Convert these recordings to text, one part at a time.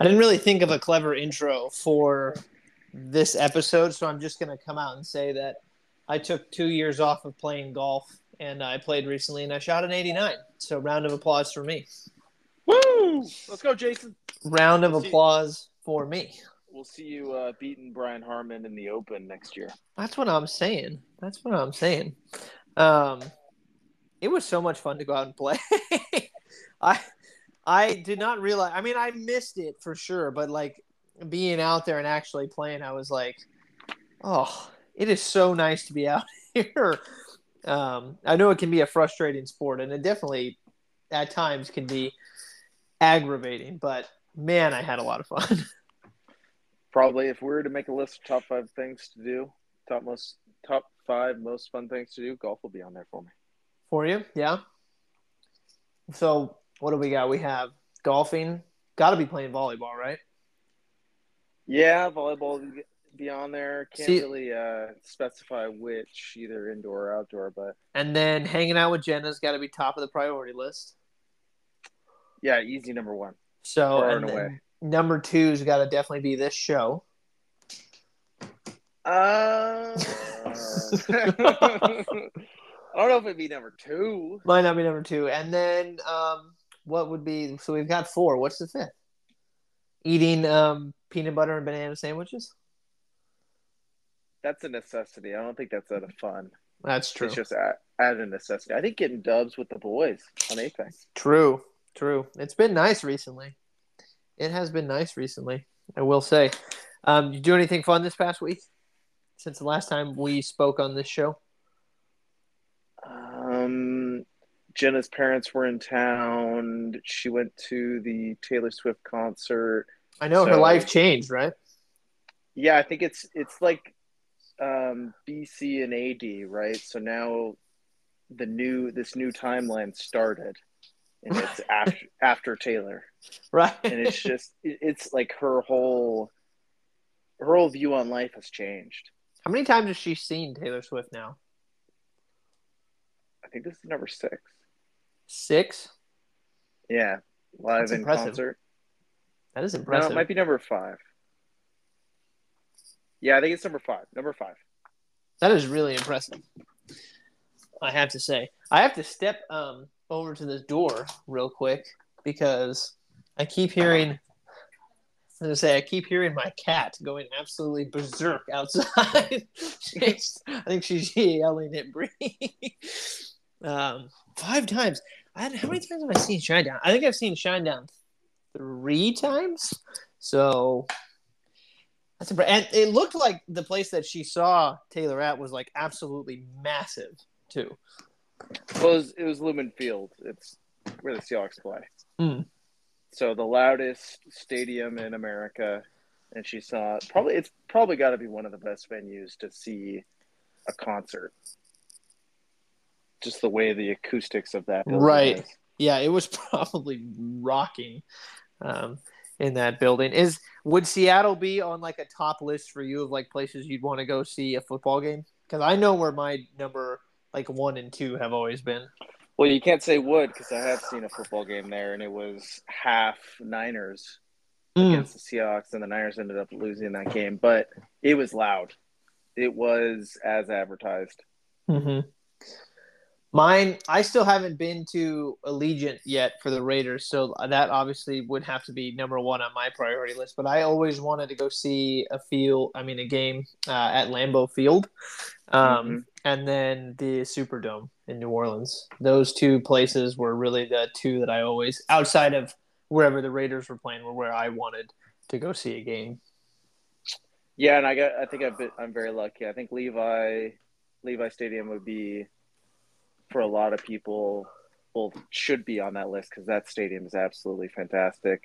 I didn't really think of a clever intro for this episode, so I'm just going to come out and say that I took two years off of playing golf, and I played recently, and I shot an 89. So round of applause for me. Woo! Let's go, Jason. Round of applause for me. We'll see you uh, beating Brian Harman in the Open next year. That's what I'm saying. That's what I'm saying. Um, it was so much fun to go out and play. I I did not realize. I mean, I missed it for sure, but like being out there and actually playing, I was like, oh, it is so nice to be out here. Um, I know it can be a frustrating sport, and it definitely at times can be aggravating, but man, I had a lot of fun. Probably, if we were to make a list of top five things to do, top most top five most fun things to do, golf will be on there for me. For you, yeah. So what do we got? We have golfing. Got to be playing volleyball, right? Yeah, volleyball be on there. Can't See- really uh, specify which, either indoor or outdoor, but And then hanging out with Jenna's got to be top of the priority list. yeah, easy number one. So and away. number two's got to definitely be this show. Uh, I don't know if it'd be number two. Might not be number two. And then um, what would be? So we've got four. What's the fifth? Eating um, peanut butter and banana sandwiches. That's a necessity. I don't think that's out of fun. That's true. It's just out out of necessity. I think getting dubs with the boys on Apex. True, true. It's been nice recently. It has been nice recently. I will say. Um, you do anything fun this past week? Since the last time we spoke on this show. Um, Jenna's parents were in town. She went to the Taylor Swift concert. I know her life changed, right? Yeah, I think it's it's like um, BC and AD, right? So now the new this new timeline started, and it's after after Taylor, Right. and it's just it- it's like her whole her whole view on life has changed. How many times has she seen Taylor Swift now? I think this is number six. Six. Yeah, live That's in impressive. concert. That is No, impressive. it might be number five. Yeah, I think it's number five. Number five. That is really impressive. I have to say. I have to step um, over to this door real quick because I keep hearing. I was gonna say I keep hearing my cat going absolutely berserk outside. I think she's yelling at Bree. um, five times. I, how many times have I seen Shinedown? I think I've seen Shinedown three times. So that's a, and it looked like the place that she saw Taylor at was like absolutely massive too. Well, it was, it was Lumen Field. It's where the Seahawks play. Hmm. So the loudest stadium in America, and she saw probably it's probably got to be one of the best venues to see a concert. Just the way the acoustics of that building Right. is. Yeah, it was probably rocking um, in that building. Is would Seattle be on like a top list for you of like places you'd want to go see a football game? Because I know where my number like one and two have always been. Well, you can't say would because I have seen a football game there, and it was half Niners Mm. against the Seahawks, and the Niners ended up losing that game. But it was loud. It was as advertised. Mm-hmm. Mine, I still haven't been to Allegiant yet for the Raiders, so that obviously would have to be number one on my priority list. But I always wanted to go see a field, I mean, a game uh, at Lambeau Field, um, Mhm. and then the Superdome in New Orleans. Those two places were really the two that I always, outside of wherever the Raiders were playing, were where I wanted to go see a game. Yeah, and I got. I think I've been, I'm very lucky. I think Levi, Levi Stadium would be, for a lot of people, well, should be on that list because that stadium is absolutely fantastic.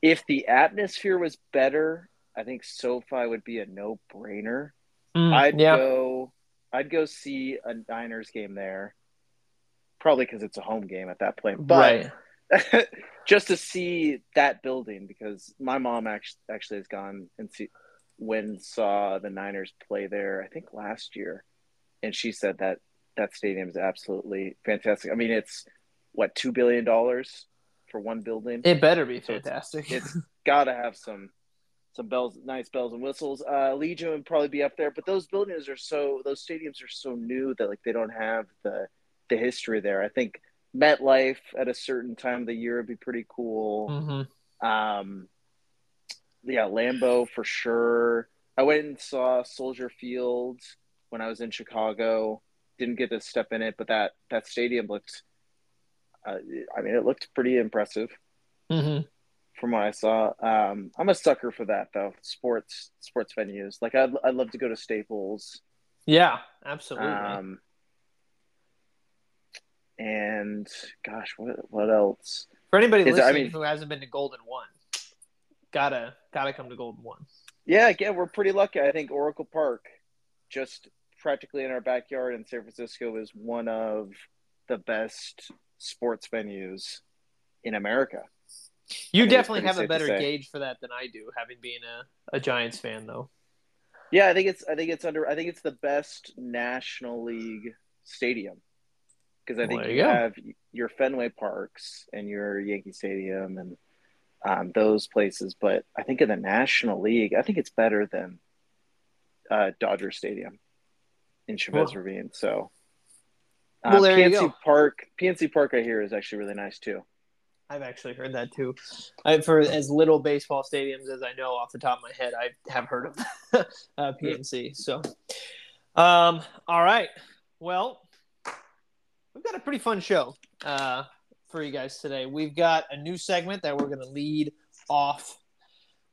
If the atmosphere was better, I think SoFi would be a no brainer. I'd Mm, yeah, go. I'd go see a Niners game there. Probably because it's a home game at that point, but right. just to see that building because my mom actually actually has gone and see when saw the Niners play there. I think last year, and she said that that stadium is absolutely fantastic. I mean, it's what two billion dollars for one building. It better be So it's- fantastic. it's got to have some some bells, nice bells and whistles. Uh, Legion would probably be up there, but those buildings are so those stadiums are so new that like they don't have the the history there. I think MetLife at a certain time of the year would be pretty cool. hmm Um, yeah, Lambeau for sure. I went and saw Soldier Field when I was in Chicago. Didn't get to step in it, but that that stadium looked. Uh, I mean, it looked pretty impressive hmm from what I saw. Um, I'm a sucker for that though. Sports sports venues. Like I'd I'd love to go to Staples. Yeah, absolutely. Um, and gosh, what what else? For anybody is- I listening mean- who hasn't been to Golden One, gotta gotta come to Golden One. Yeah, again, we're pretty lucky. I think Oracle Park, just practically in our backyard in San Francisco, is one of the best sports venues in America. You think it's definitely have a better gauge for that than I do, having been a, a Giants fan, though. Yeah, I think it's I think it's under I think it's the best National League stadium because I think Well, there you, you have your Fenway Parks and your Yankee Stadium and um, those places, but I think in the National League, I think it's better than uh, Dodger Stadium in Chavez Ravine. So, uh, Well, PNC. Park, PNC Park, I hear is actually really nice too. I've actually heard that too. I, for as little baseball stadiums as I know off the top of my head, I have heard of uh, PNC. So, um, all right. Well, we've got a pretty fun show uh, for you guys today. We've got a new segment that we're going to lead off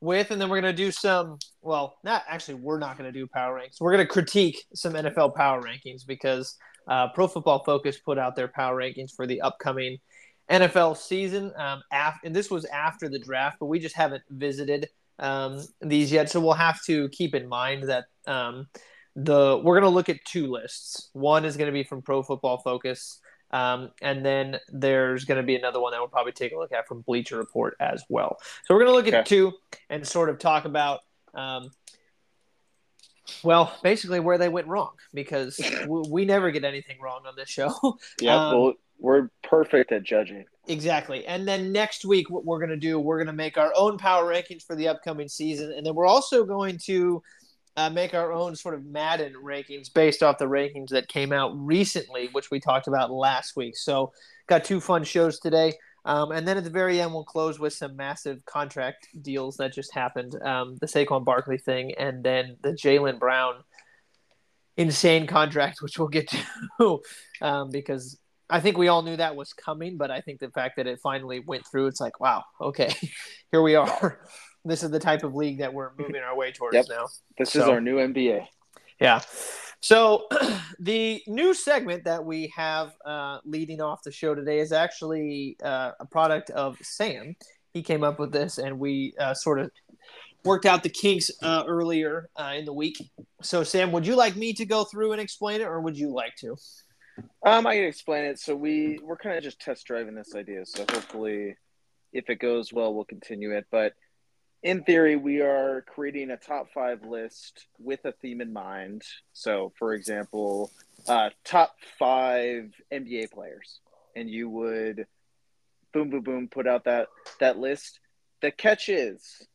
with, and then we're to do some. Well, not actually, we're not to do power rankings. We're to critique some NFL power rankings because uh, Pro Football Focus put out their power rankings for the upcoming NFL season. Um, af- and this was after the draft, but we just haven't visited um, these yet. So we'll have to keep in mind that um, the we're going to look at two lists. One is going to be from Pro Football Focus, um, and then there's going to be another one that we'll probably take a look at from Bleacher Report as well. So we're going to look at two and sort of talk about. Um, well, basically where they went wrong because we, we never get anything wrong on this show. Yeah, Um, well, we're perfect at judging. Exactly. And then next week, what we're going to do, we're going to make our own power rankings for the upcoming season. And then we're also going to uh, make our own sort of Madden rankings based off the rankings that came out recently, which we talked about last week. So, got two fun shows today. Um, and then at the very end, we'll close with some massive contract deals that just happened um, the Saquon Barkley thing, and then the Jaylen Brown insane contract, which we'll get to um, because I think we all knew that was coming, but I think the fact that it finally went through, it's like, wow, okay, here we are. This is the type of league that we're moving our way towards Yep. now. This is our new NBA. Yeah. So the new segment that we have uh, leading off the show today is actually uh, a product of Sam. He came up with this, and we uh, sort of worked out the kinks uh, earlier uh, in the week. So, Sam, would you like me to go through and explain it, or would you like to? Um, I can explain it. So we we're kind of just test driving this idea. So hopefully, if it goes well, we'll continue it. But in theory, we are creating a top five list with a theme in mind. So, for example, uh, top five NBA players, and you would boom, boom, boom, put out that that list. The catch is,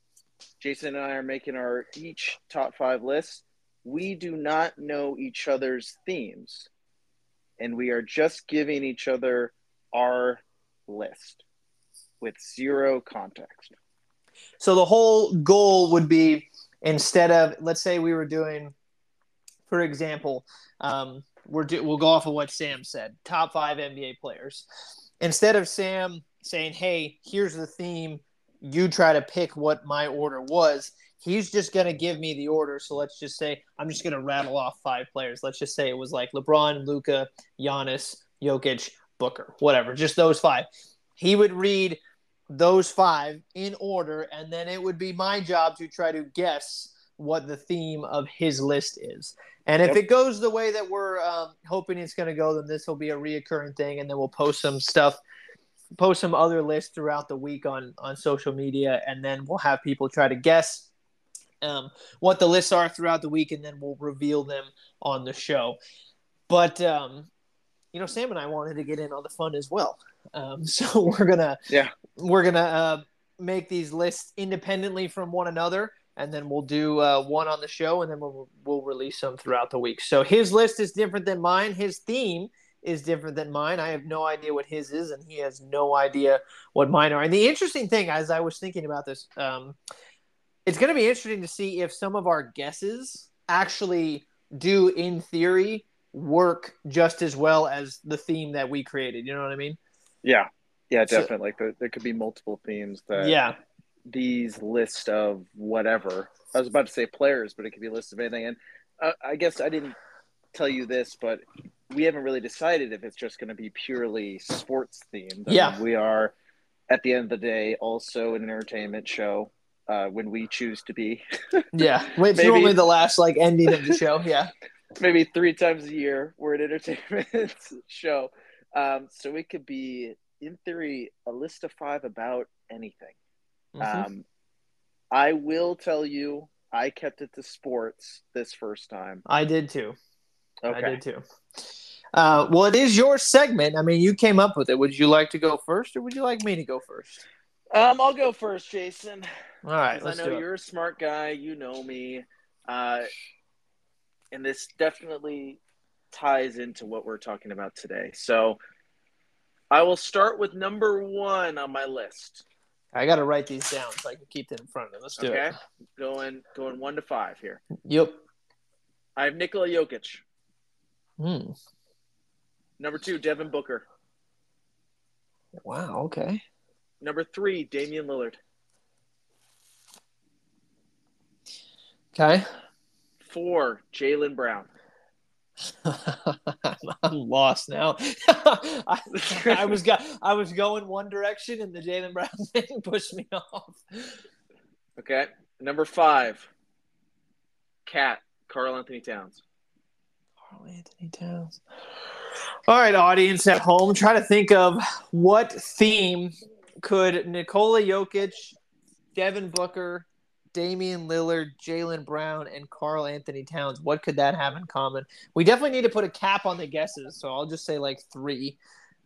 Jason and I are making our each top five list. We do not know each other's themes and we are just giving each other our list with zero context. So the whole goal would be instead of let's say we were doing, for example, um, we're do, we'll go off of what Sam said, top five NBA players. Instead of Sam saying, "Hey, here's the theme," you try to pick what my order was. He's just gonna give me the order. So let's just say I'm just gonna rattle off five players. Let's just say it was like LeBron, Luka, Giannis, Jokic, Booker, whatever, just those five. He would read those five in order, and then it would be my job to try to guess what the theme of his list is. And if Yep. it goes the way that we're um, hoping it's going to go, then this will be a reoccurring thing, and then we'll post some stuff, post some other lists throughout the week on on social media, and then we'll have people try to guess um, what the lists are throughout the week, and then we'll reveal them on the show. But um, you know, Sam and I wanted to get in on the fun as well, um, so we're gonna Yeah. we're gonna uh, make these lists independently from one another, and then we'll do uh, one on the show, and then we'll we'll release them throughout the week. So his list is different than mine. His theme is different than mine. I have no idea what his is, and he has no idea what mine are. And the interesting thing, as I was thinking about this, um, it's going to be interesting to see if some of our guesses actually do, in theory, work just as well as the theme that we created. You know what I mean? Yeah, yeah, definitely. So, like there, could be multiple themes that yeah these list of whatever. I was about to say players, but it could be a list of anything. And uh, I guess I didn't tell you this, but we haven't really decided if it's just going to be purely sports themed. yeah, mean, we are at the end of the day also an entertainment show uh, when we choose to be. yeah, it's maybe, normally the last like ending of the show. Yeah, maybe three times a year we're an entertainment show. Um, so it could be, in theory, a list of five about anything. Mm-hmm. Um, I will tell you, I kept it to sports this first time. I did too. Okay. I did too. Uh, well, it is your segment. I mean, you came up with it. Would you like to go first, or would you like me to go first? Um, I'll go first, Jason. All right, I know you're a smart guy. You know me, uh, and this definitely ties into what we're talking about today. So, I will start with number one on my list. I got to write these down so I can keep them in front of me. Let's do okay. it. Going going one to five here. Yep. I have Nikola Jokic. Hmm. Number two, Devin Booker. Wow. Okay. Number three, Damian Lillard. Okay. Four, Jaylen Brown. I'm lost now. I, I, was go- I was going one direction, and the Jaylen Brown thing pushed me off. Okay. Number five, Cat Karl Anthony Towns. Karl Anthony Towns. All right, audience at home, try to think of what theme could Nikola Jokic, Devin Booker, Damian Lillard, Jaylen Brown, and Karl Anthony Towns. What could that have in common? We definitely need to put a cap on the guesses, so I'll just say like three.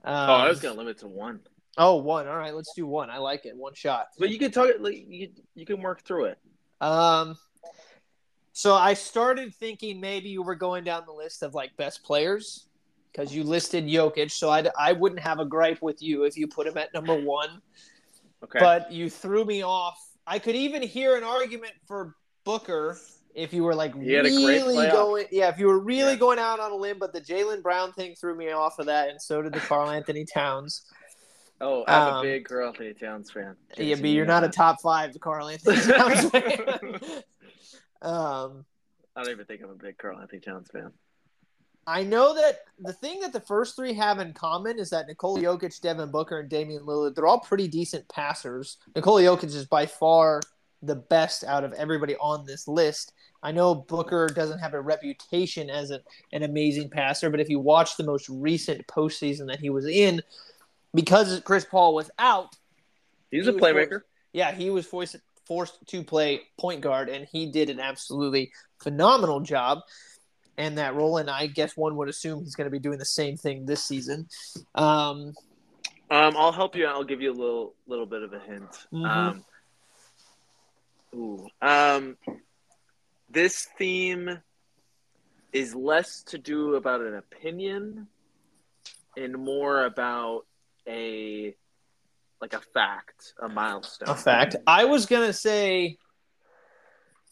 Um, oh, I was gonna limit to one. Oh, one. All right, let's do one. I like it. One shot. But you can talk. Like, you you can work through it. Um. So I started thinking maybe you were going down the list of like best players because you listed Jokic. So I I wouldn't have a gripe with you if you put him at number one. Okay. But you threw me off I could even hear an argument for Booker if you were like really going, yeah, if you were really yeah. going out on a limb. But the Jaylen Brown thing threw me off of that, and so did the Karl Anthony Towns. Oh, I'm um, a big Karl Anthony Towns fan. Jason, yeah, but you're not a top five Karl Anthony Towns fan. um, I don't even think I'm a big Karl Anthony Towns fan. I know that the thing that the first three have in common is that Nikola Jokic, Devin Booker, and Damian Lillard, they're all pretty decent passers. Nikola Jokic is by far the best out of everybody on this list. I know Booker doesn't have a reputation as a, an amazing passer, but if you watch the most recent postseason that he was in, because Chris Paul was out, he's he a playmaker. Forced, yeah, he was forced, forced to play point guard, and he did an absolutely phenomenal job and that role. And I guess one would assume he's going to be doing the same thing this season. Um, um, I'll help you. I'll give you a little little bit of a hint. Mm-hmm. Um, ooh, um, this theme is less to do about an opinion and more about a like a fact, a milestone. A fact. I was gonna say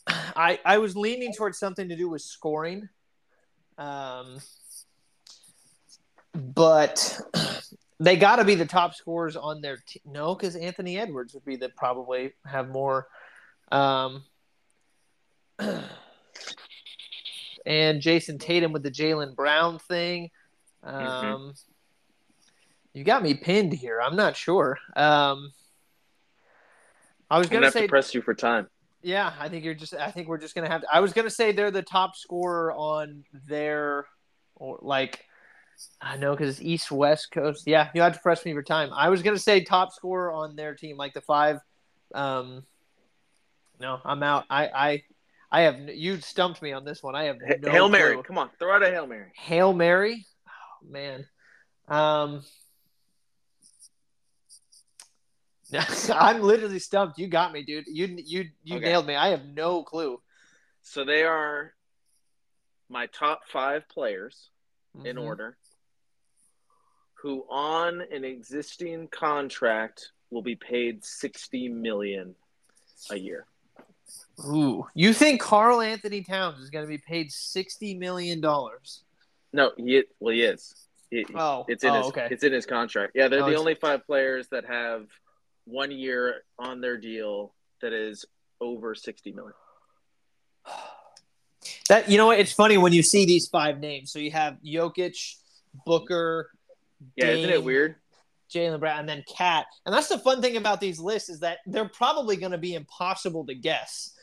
I I was leaning towards something to do with scoring. Um, but they got to be the top scorers on their team. No, because Anthony Edwards would be the probably have more. Um, and Jayson Tatum with the Jalen Brown thing. Um, mm-hmm. You got me pinned here. I'm not sure. Um, I was gonna, say to press you for time. Yeah, I think you're just. I think we're just gonna have. To, I was gonna say they're the top scorer on their, or like, I know because it's East West Coast. Yeah, you have to press me for time. I was gonna say top scorer on their team, like the five. Um, no, I'm out. I I I have you stumped me on this one. I have no Hail Mary. Come on, throw out a Hail Mary. Hail Mary. Oh man. Um. I'm literally stumped. You got me, dude. You you you Okay. nailed me. I have no clue. So they are my top five players in Mhm. order who on an existing contract will be paid 60 million a year. Ooh, you think Karl Anthony Towns is going to be paid sixty million dollars? No, he well he is. He- Oh, it's in oh, his okay. it's in his contract. Yeah, they're Oh, the only five players that have one year on their deal that is over 60 million. That you know what? It's funny when you see these five names. So you have Jokic, Booker, Yeah, isn't it weird? Jaylen Brown, and then Cat. And that's the fun thing about these lists is that they're probably going to be impossible to guess.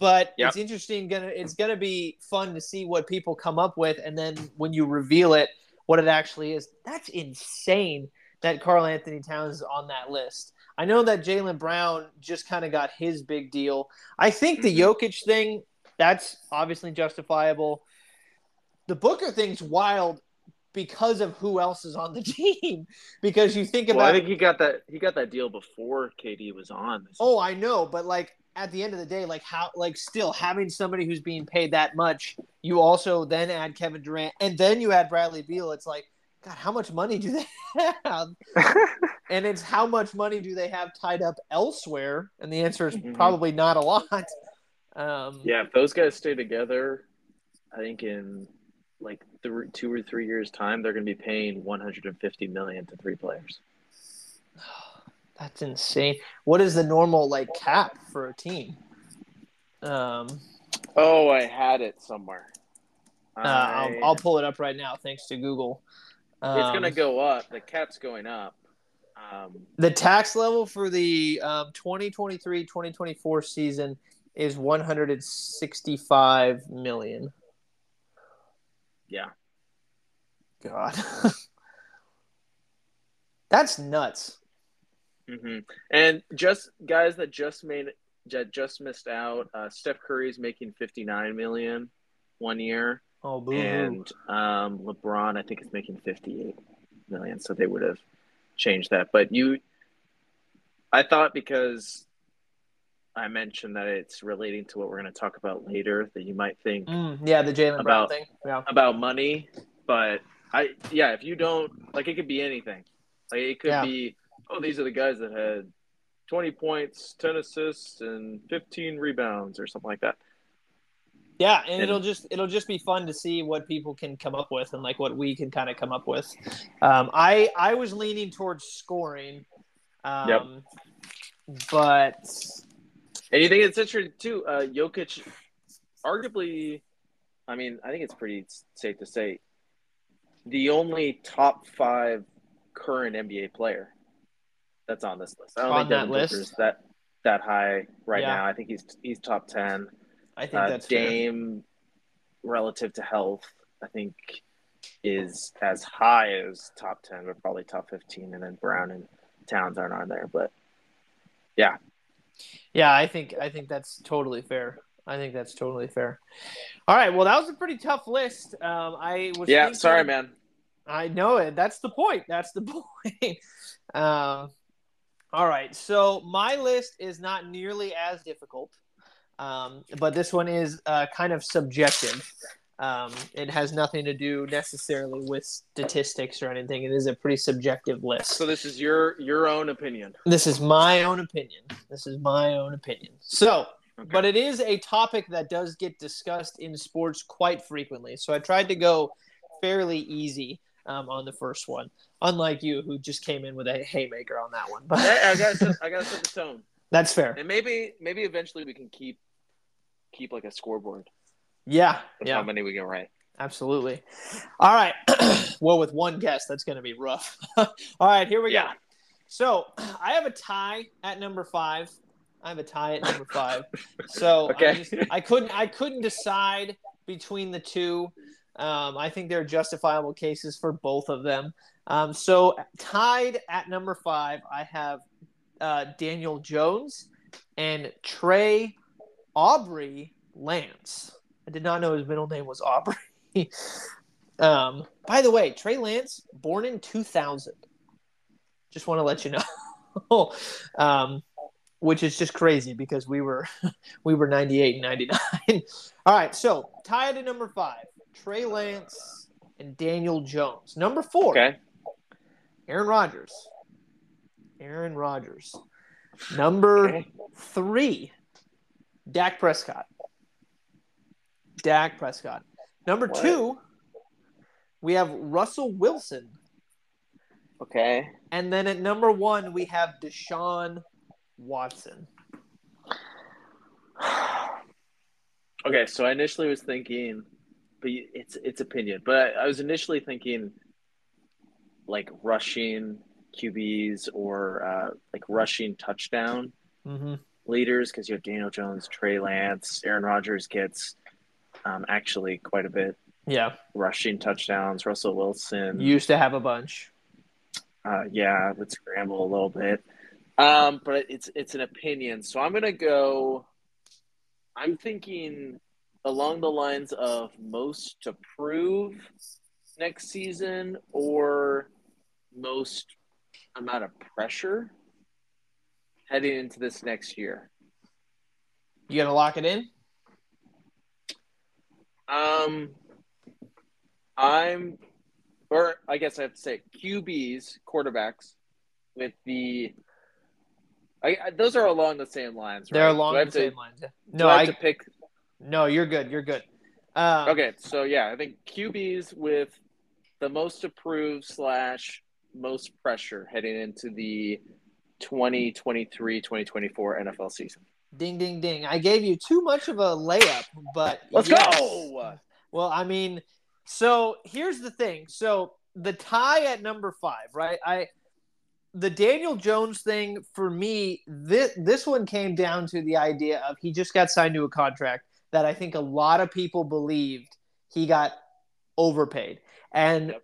But Yep. it's interesting. Gonna it's gonna be fun to see what people come up with, and then when you reveal it, what it actually is. That's insane that Karl Anthony Towns is on that list. I know that Jaylen Brown just kind of got his big deal. I think the Mhm. Jokic thing, that's obviously justifiable. The Booker thing's wild because of who else is on the team. Because you think Well, about I think he got that he got that deal before KD was on. Oh, I know, but like at the end of the day, like how like still having somebody who's being paid that much, you also then add Kevin Durant and then you add Bradley Beal. It's like, God, how much money do they have? And it's how much money do they have tied up elsewhere? And the answer is Mhm. probably not a lot. Um, yeah, if those guys stay together, I think in like three, two or three years time, they're going to be paying 150 million to three players. That's insane. What is the normal like cap for a team? Um, Oh, I had it somewhere. uh, I'll, I'll pull it up right now thanks to Google. Um, it's going to go up. The cap's going up. Um, The tax level for the um, 2023-2024 season is 165 million. yeah, God. That's nuts. hmm and just guys that just made that just missed out. Uh, Steph Curry's making 59 million one year. Oh, boo. and um, LeBron, I think, is making fifty-eight million. So they would have changed that. But you, I thought because I mentioned that it's relating to what we're going to talk about later, that you might think Mm, yeah, the Jaylen Brown About- thing. Yeah. about money. But I, yeah, if you don't like, it could be anything. Like it could Yeah. be, oh, these are the guys that had twenty points, ten assists, and fifteen rebounds, or something like that. Yeah, and And- it'll just it'll just be fun to see what people can come up with and like what we can kind of come up with. Um, I I was leaning towards scoring, um, Yep. but And you think it's interesting too? Uh, Jokic, arguably, I mean, I think it's pretty safe to say, the only top five current NBA player that's on this list. I don't On think that Devin list? Booker's that that high right Yeah. now. I think he's he's top ten. I think Uh, that's fair. Dame, relative to health, I think is as high as top ten, but probably top fifteen. And then Brown and Towns aren't on there, but yeah, Yeah, I think I think that's totally fair. I think that's totally fair. All right, well, that was a pretty tough list. Um, I was yeah. thinking- Sorry, man. I know it. That's the point. That's the point. um, all right. So my list is not nearly as difficult, um, but this one is uh, kind of subjective. Um, it has nothing to do necessarily with statistics or anything. It is a pretty subjective list. So this is your your own opinion. This is my own opinion. This is my own opinion. So, Okay. but it is a topic that does get discussed in sports quite frequently. So I tried to go fairly easy um, on the first one, unlike you, who just came in with a haymaker on that one. But I, I gotta set, I gotta set the tone, that's fair. and maybe maybe eventually we can keep keep like a scoreboard Yeah, yeah, how many we can write. absolutely. All right. well, with one guess, that's going to be rough. All right, here we go. So I have a tie at number five. I have a tie at number five. So Okay. I, just, I couldn't I couldn't decide between the two. Um, I think there are justifiable cases for both of them. Um, so tied at number five, I have uh, Daniel Jones and Trey Aubrey Lance. I did not know his middle name was Aubrey. um, by the way, Trey Lance, born in 2000. Just want to let you know. um, which is just crazy because we were we were 98 and 99. All right, so tied at number five, Trey Lance and Daniel Jones. Number four, Okay. Aaron Rodgers. Aaron Rodgers. Number Okay. three, Dak Prescott. Dak Prescott. Number What? two, we have Russell Wilson. Okay. And then at number one, we have Deshaun Watson. Okay, so I initially was thinking, but it's it's opinion. But I, I was initially thinking, like rushing QBs or uh, like rushing touchdown Mm-hmm. Leaders because you have Daniel Jones, Trey Lance, Aaron Rodgers gets um, actually quite a bit Yeah, rushing touchdowns. Russell Wilson, used to have a bunch. uh, yeah, would scramble a little bit. Um, but it's it's an opinion, so I'm gonna go. I'm thinking along the lines of most to prove next season or most amount of pressure heading into this next year. You gonna lock it in? Um, I'm, or I guess I have to say QBs, quarterbacks, with the. I, I those are along the same lines. They're along the to- same lines. No, I I have to pick. no, you're good. You're good. Um, Okay, so yeah, I think QBs with the most approved slash most pressure heading into the 2023-2024 NFL season. Ding, ding, ding. I gave you too much of a layup, but Let's yes. go. Well, I mean, so here's the thing. So the tie at number five, right? I the Daniel Jones thing for me, this this one came down to the idea of he just got signed to a contract that I think a lot of people believed he got overpaid. And Yep.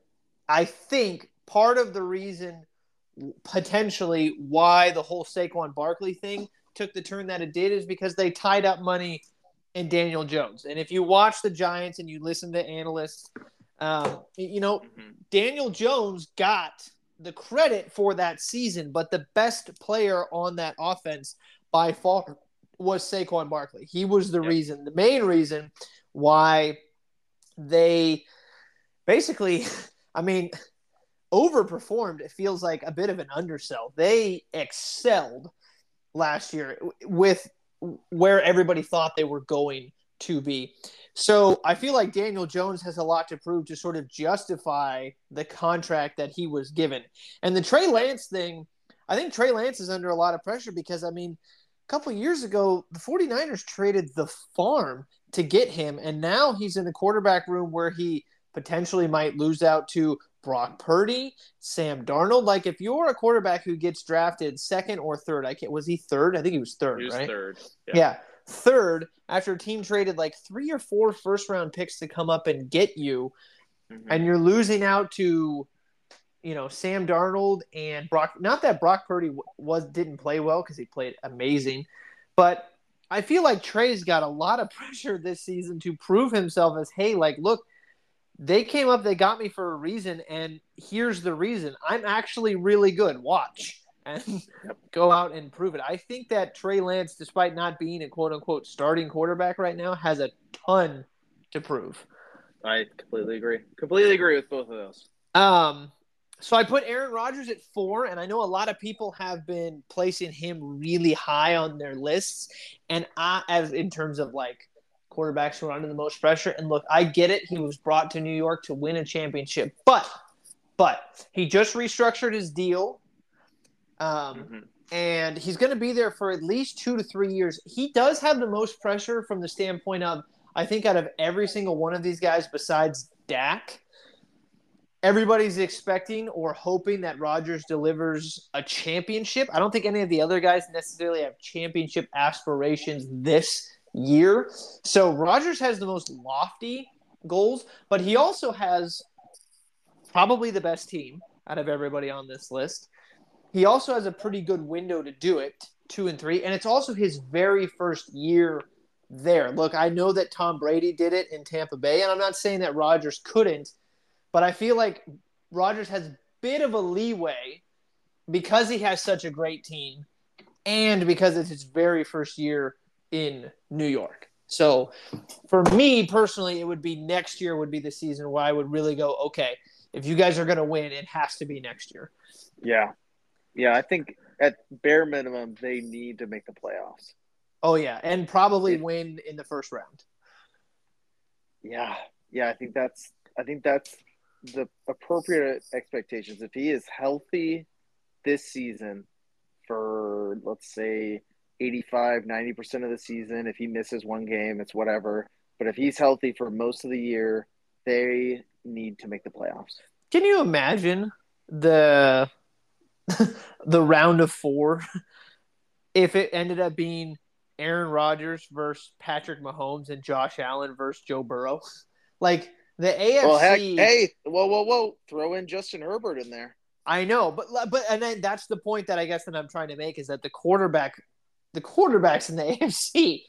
I think part of the reason potentially why the whole Saquon Barkley thing took the turn that it did is because they tied up money in Daniel Jones. And if you watch the Giants and you listen to analysts, um, you know, Mhm. Daniel Jones got the credit for that season, but the best player on that offense by far was Saquon Barkley. He was the Yep. reason, the main reason why they basically, I mean, overperformed. It feels like a bit of an undersell. They excelled last year with where everybody thought they were going to be. So I feel like Daniel Jones has a lot to prove to sort of justify the contract that he was given. And the Trey Lance thing, I think Trey Lance is under a lot of pressure because, I mean, a couple years ago, the 49ers traded the farm to get him. And now he's in the quarterback room where he potentially might lose out to Brock Purdy, Sam Darnold. Like, if you're a quarterback who gets drafted second or third, I can't, was he third? I think he was third, He was right? third. Yeah. Third, after a team traded like three or four first round picks to come up and get you, Mhm. and you're losing out to, you know, Sam Darnold and Brock. Not that Brock Purdy was didn't play well because he played amazing, but I feel like Trey's got a lot of pressure this season to prove himself as, hey, like, look, they came up, they got me for a reason, and here's the reason. I'm actually really good. Watch. And go out and prove it. I think that Trey Lance, despite not being a quote unquote starting quarterback right now, has a ton to prove. I completely agree. Completely agree with both of those. Um, so I put Aaron Rodgers at four, and I know a lot of people have been placing him really high on their lists, and I, as in terms of like quarterbacks who are under the most pressure. And look, I get it; he was brought to New York to win a championship, but but he just restructured his deal, um, Mhm. and he's going to be there for at least two to three years. He does have the most pressure from the standpoint of I think out of every single one of these guys besides Dak everybody's expecting or hoping that Rodgers delivers a championship. I don't think any of the other guys necessarily have championship aspirations this year. So Rodgers has the most lofty goals, but he also has probably the best team out of everybody on this list. He also has a pretty good window to do it, two and three, and it's also his very first year there. Look, I know that Tom Brady did it in Tampa Bay, and I'm not saying that Rodgers couldn't, but I feel like Rodgers has a bit of a leeway because he has such a great team, and because it's his very first year in New York. So, for me personally, it would be next year would be the season where I would really go, okay, if you guys are going to win, it has to be next year. Yeah, yeah. I think at bare minimum they need to make the playoffs. Oh yeah, and probably win in the first round. Yeah, yeah. I think that's I think that's the appropriate expectations. If he is healthy this season for let's say 85 90% of the season. If he misses one game it's whatever. But if he's healthy for most of the year they need to make the playoffs. Can you imagine the the round of 4 if it ended up being Aaron Rodgers versus Patrick Mahomes and Josh Allen versus Joe Burrow? Like the AFC well, heck, hey whoa whoa whoa. Throw in Justin Herbert in there. I know, but but and then that's the point that I guess that I'm trying to make is that the quarterback, the quarterbacks in the AFC,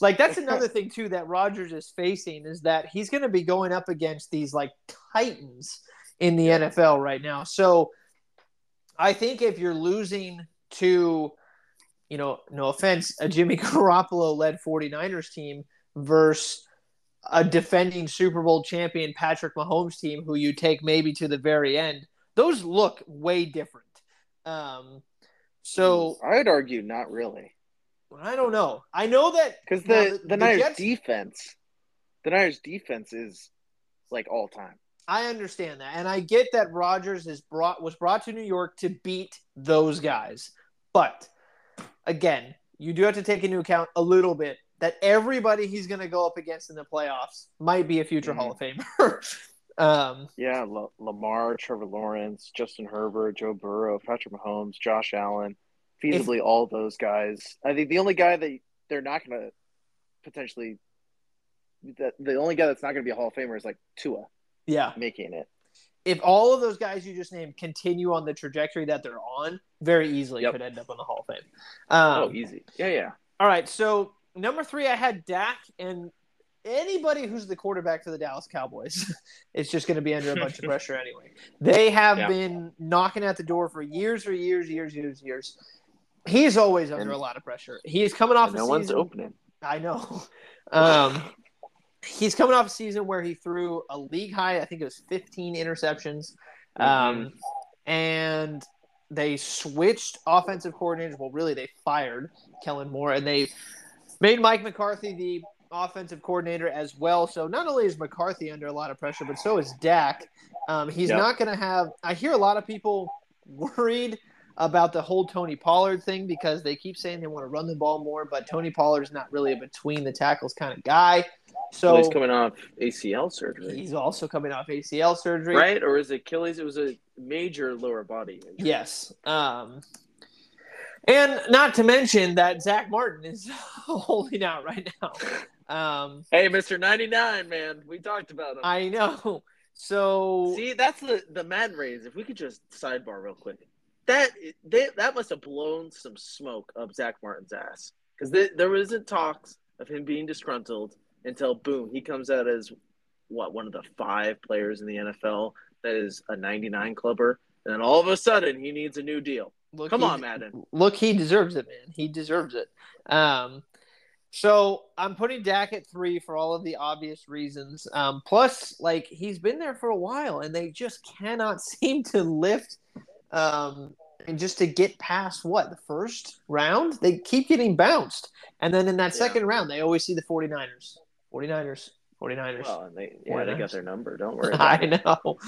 like that's another thing too that Rodgers is facing is that he's going to be going up against these like titans in the NFL right now. So I think if you're losing to, you know, no offense, a Jimmy Garoppolo led 49ers team versus a defending Super Bowl champion Patrick Mahomes team who you take maybe to the very end those look way different. Um, so I'd argue not really. I don't know. I know that because the, the, the, Niners Jets, defense, the Niners defense is like all time. I understand that, and I get that Rodgers is brought was brought to New York to beat those guys, but again, you do have to take into account a little bit that everybody he's going to go up against in the playoffs might be a future mm-hmm. Hall of Famer. Um, yeah, L- Lamar, Trevor Lawrence, Justin Herbert, Joe Burrow, Patrick Mahomes, Josh Allen, feasibly if, all those guys. I think the only guy that they're not going to potentially that the only guy that's not going to be a Hall of Famer is like Tua. Yeah, making it. If all of those guys you just named continue on the trajectory that they're on, very easily yep. could end up in the Hall of Fame. Um, oh, easy. Yeah, yeah. All right, so number three, I had Dak, and anybody who's the quarterback for the Dallas Cowboys is just going to be under a bunch of pressure anyway. They have yeah. been knocking at the door for years, for years, years, years, years. He's always under and, a lot of pressure. He's coming off. no season, one's opening. I know. Um, he's coming off a season where he threw a league high. I think it was 15 interceptions. Mm-hmm. Um, and they switched offensive coordinators. Well, really, they fired Kellen Moore and they made Mike McCarthy the offensive coordinator as well. So not only is McCarthy under a lot of pressure, but so is Dak. Um, he's yep. not going to have. I hear a lot of people worried about the whole Tony Pollard thing because they keep saying they want to run the ball more, but Tony Pollard is not really a between the tackles kind of guy. So well, he's coming off ACL surgery. He's also coming off ACL surgery, right? Or is it Achilles? It was a major lower body injury. Yes. Um, and not to mention that Zach Martin is holding out right now. Um, hey, Mister Ninety Nine, man, we talked about him. I know. So see, that's the the Mad Rays. If we could just sidebar real quick, that they, that must have blown some smoke up Zach Martin's ass because there wasn't talks of him being disgruntled until boom, he comes out as what one of the five players in the NFL that is a 99 clubber, and then all of a sudden he needs a new deal. Look, Come he, on, Madden. Look, he deserves it, man. He deserves it. Um, so I'm putting Dak at three for all of the obvious reasons. Um, plus, like he's been there for a while, and they just cannot seem to lift. Um, and just to get past what the first round, they keep getting bounced, and then in that yeah. second round, they always see the 49ers. 49ers. 49ers. Well, and they, yeah, 49ers. they got their number. Don't worry. I it. know,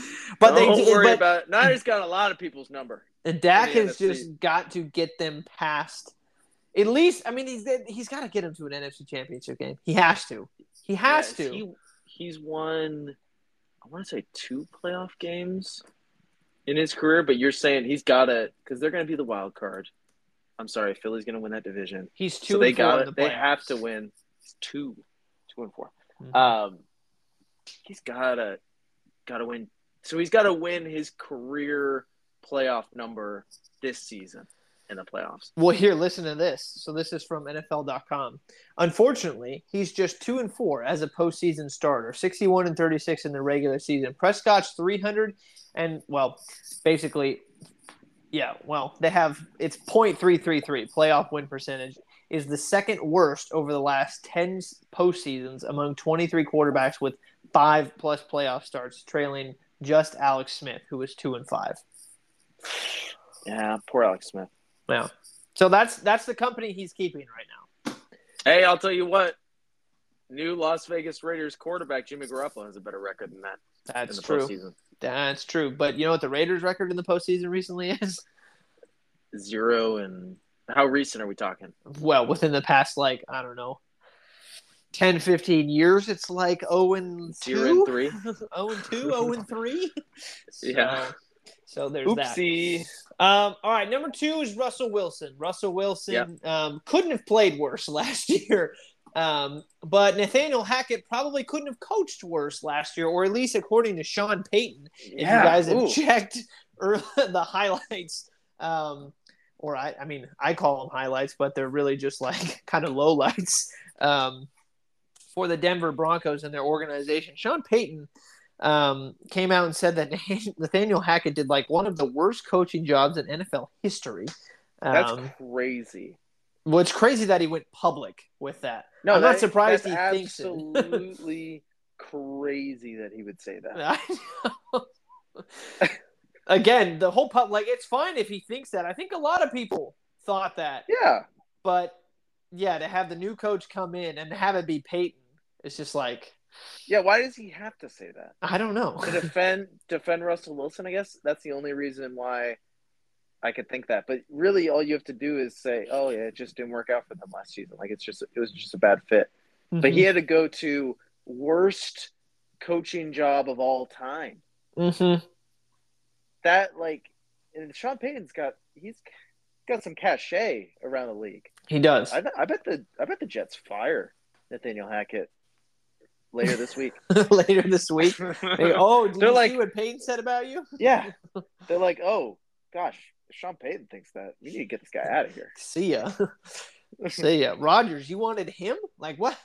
but they Don't they worry but, about it. Niners got a lot of people's number. And Dak has NFC. just got to get them past at least, I mean, he's he's got to get him to an NFC Championship game. He has to. He has yes, to. He, he's won, I want to say two playoff games in his career, but you're saying he's got to because they're going to be the wild card. I'm sorry, Philly's going to win that division. He's two. So they got it. The they have to win. He's two, two and 4 mm-hmm. Um, he's got to got to win. So he's got to win his career playoff number this season in the playoffs. Well, here, listen to this. So this is from NFL.com. Unfortunately, he's just two and four as a postseason starter, sixty-one and thirty-six in the regular season. Prescott's three hundred, and well, basically, Yeah, well, they have it's point three three three playoff win percentage is the second worst over the last 10 postseasons among 23 quarterbacks with 5 plus playoff starts trailing just Alex Smith who was 2 and 5. Yeah, poor Alex Smith. Yeah. So that's that's the company he's keeping right now. Hey, I'll tell you what. New Las Vegas Raiders quarterback Jimmy Garoppolo has a better record than that. That's in the true. postseason. That's true. But you know what the Raiders record in the postseason recently is? Zero and how recent are we talking? Well, within the past like, I don't know, 10, 15 years, it's like 0 and 2. Zero oh oh and three. 0 and 2, 0 and 3. Yeah. So, there's that. Oopsie. Um, all right, number two is Russell Wilson. Russell Wilson um, couldn't have played worse last year, um, but Nathaniel Hackett probably couldn't have coached worse last year, or at least according to Sean Payton. If you guys have Ooh. checked early, the highlights, um, or I, I mean, I call them highlights, but they're really just like kind of lowlights um, for the Denver Broncos and their organization. Sean Payton um, came out and said that Nathaniel Hackett did like one of the worst coaching jobs in NFL history. That's Um, crazy. well, it's crazy that he went public with that. No, I'm not surprised he thinks it. absolutely crazy that he would say that. Again, the whole pub like it's fine if he thinks that. I think a lot of people thought that, Yeah, but yeah, to have the new coach come in and have it be Peyton, it's just like yeah. Why does he have to say that? I don't know. To defend defend Russell Wilson, I guess that's the only reason why I could think that. But really, all you have to do is say, "Oh yeah, it just didn't work out for them last season. Like it's just it was just a bad fit." But he had to go to worst coaching job of all time. Mhm. That like, and Sean Payton's got he's got some cachet around the league. he does. I, I bet the I bet the Jets fire Nathaniel Hackett later this week. Later this week. Oh, did They're you like- see what Peyton said about you? yeah, they're like, oh gosh, Sean Payton thinks that we need to get this guy out of here. See ya. See ya. Rodgers, you wanted him? Like what?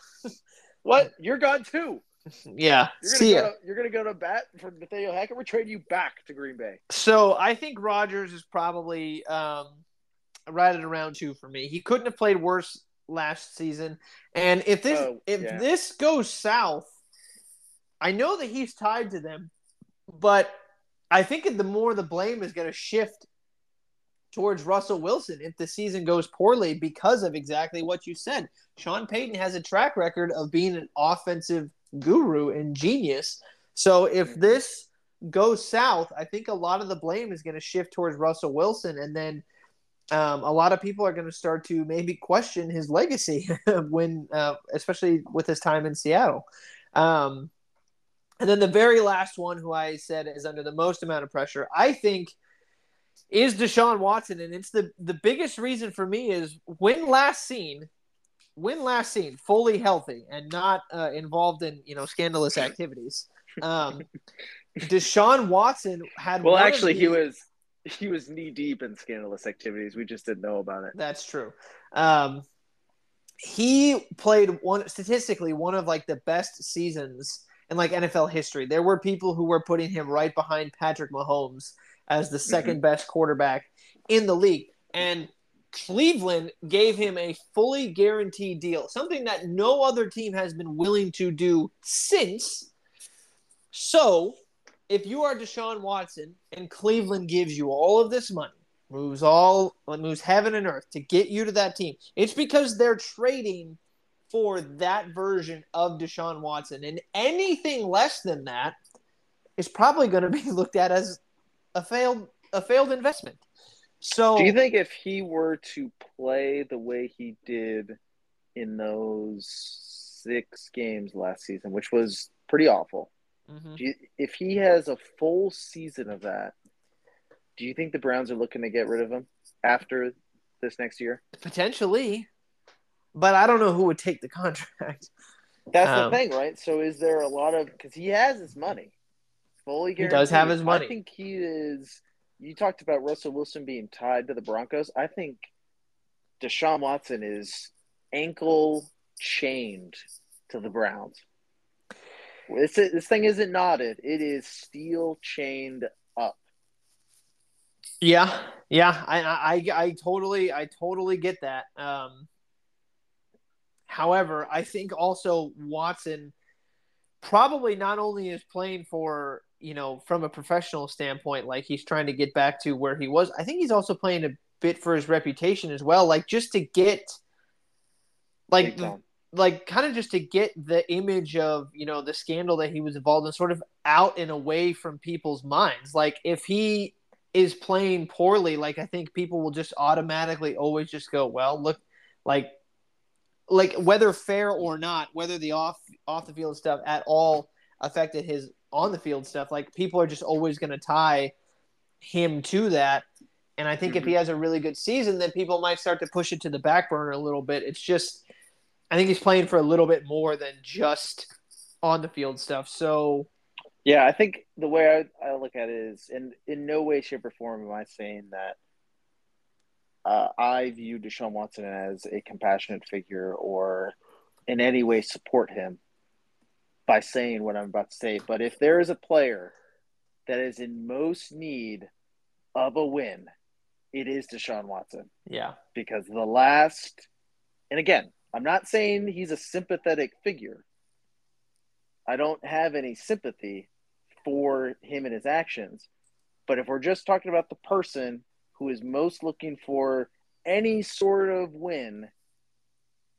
What? You're gone too. Yeah. You're gonna See go ya. to, you're gonna go to bat for Nathaniel Hackett. We're trading you back to Green Bay. So I think Rodgers is probably um, right at around two for me. He couldn't have played worse last season. And if this Oh, if yeah. this goes south, I know that he's tied to them, but I think the more the blame is going to shift towards Russell Wilson if the season goes poorly because of exactly what you said. Sean Payton has a track record of being an offensive guru and genius. So if Mhm. this goes south, I think a lot of the blame is going to shift towards Russell Wilson, and then um, a lot of people are going to start to maybe question his legacy when, uh, especially with his time in Seattle. Um, and then the very last one, who I said is under the most amount of pressure, I think, is Deshaun Watson, and it's the the biggest reason for me is when last seen, when last seen fully healthy and not uh, involved in you know scandalous activities. Um, Deshaun Watson had Well, actually, he was he was knee deep in scandalous activities. We just didn't know about it. That's true. Um, he played one statistically one of like the best seasons in like NFL history. There were people who were putting him right behind Patrick Mahomes as the 2nd best quarterback in the league, and Cleveland gave him a fully guaranteed deal, something that no other team has been willing to do since. So, if you are Deshaun Watson and Cleveland gives you all of this money, moves all moves heaven and earth to get you to that team, it's because they're trading for that version of Deshaun Watson, and anything less than that is probably going to be looked at as a failed a failed investment. So, Do you think if he were to play the way he did in those six games last season, which was pretty awful, Mhm. do you, if he has a full season of that, do you think the Browns are looking to get rid of him after this next year? potentially, but I don't know who would take the contract. That's Um, the thing, right? So is there a lot of because he has his money fully He guaranteed? does have his money. I think he is. You talked about Russell Wilson being tied to the Broncos. I think Deshaun Watson is ankle chained to the Browns. This this thing isn't knotted; it is steel chained up. Yeah, yeah, I, I, I totally, I totally get that. Um, however, I think also Watson probably not only is playing for you know from a professional standpoint, like he's trying to get back to where he was. I think he's also playing a bit for his reputation as well, like just to get, like, like kind of just to get the image of you know the scandal that he was involved in sort of out and away from people's minds. Like if he is playing poorly, like I think people will just automatically always just go, well, look, like like whether fair or not, whether the off off the field stuff at all affected his on the field stuff, like people are just always going to tie him to that. And I think mm-hmm. if he has a really good season, then people might start to push it to the back burner a little bit. It's just, I think he's playing for a little bit more than just on the field stuff. So, yeah, I think the way I, I look at it is, in in no way, shape, or form am I saying that uh, I view Deshaun Watson as a compassionate figure or in any way support him by saying what I'm about to say. But if there is a player that is in most need of a win, it is Deshaun Watson. Yeah. Because the last, and again, I'm not saying he's a sympathetic figure. I don't have any sympathy for him and his actions. But if we're just talking about the person who is most looking for any sort of win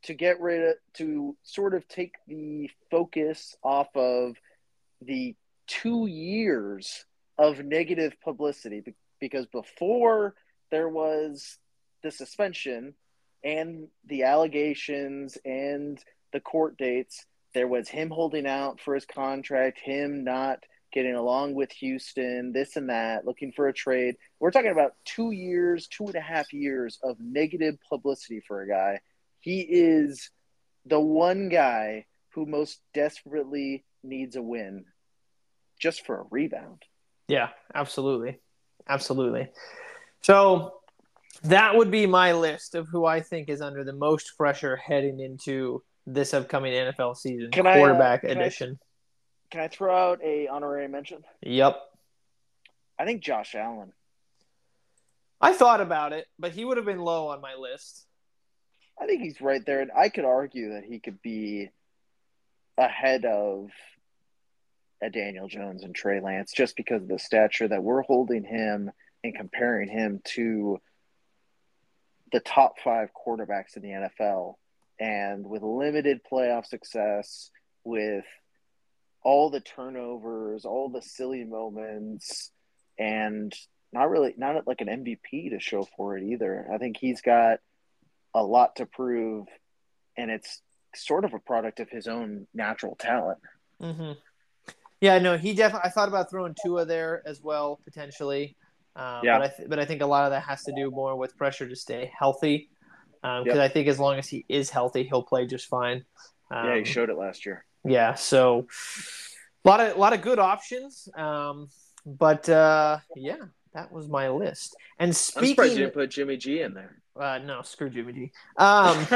to get rid of to sort of take the focus off of the two years of negative publicity because before there was the suspension and the allegations and the court dates there was him holding out for his contract him not getting along with Houston, this and that, looking for a trade. We're talking about two years, two and a half years of negative publicity for a guy. He is the one guy who most desperately needs a win just for a rebound. Yeah, absolutely. Absolutely. So that would be my list of who I think is under the most pressure heading into this upcoming NFL season, can quarterback I, uh, edition. I, can I throw out a honorary mention? Yep. I think Josh Allen. I thought about it, but he would have been low on my list. I think he's right there, and I could argue that he could be ahead of a Daniel Jones and Trey Lance just because of the stature that we're holding him and comparing him to the top five quarterbacks in the NFL. And with limited playoff success, with all the turnovers, all the silly moments, and not really not like an MVP to show for it either. I think he's got a lot to prove, and it's sort of a product of his own natural talent. Mm-hmm. Yeah, no, he definitely. I thought about throwing Tua there as well potentially. Um, yeah. But I, th- but I think a lot of that has to do more with pressure to stay healthy. Because um, yep. I think as long as he is healthy, he'll play just fine. Um, yeah, he um, showed it last year. Yeah, so a lot of a lot of good options. Um, but uh, yeah, that was my list. And speaking, I'm surprised you didn't put Jimmy G in there. Uh, no, screw Jimmy G. Um,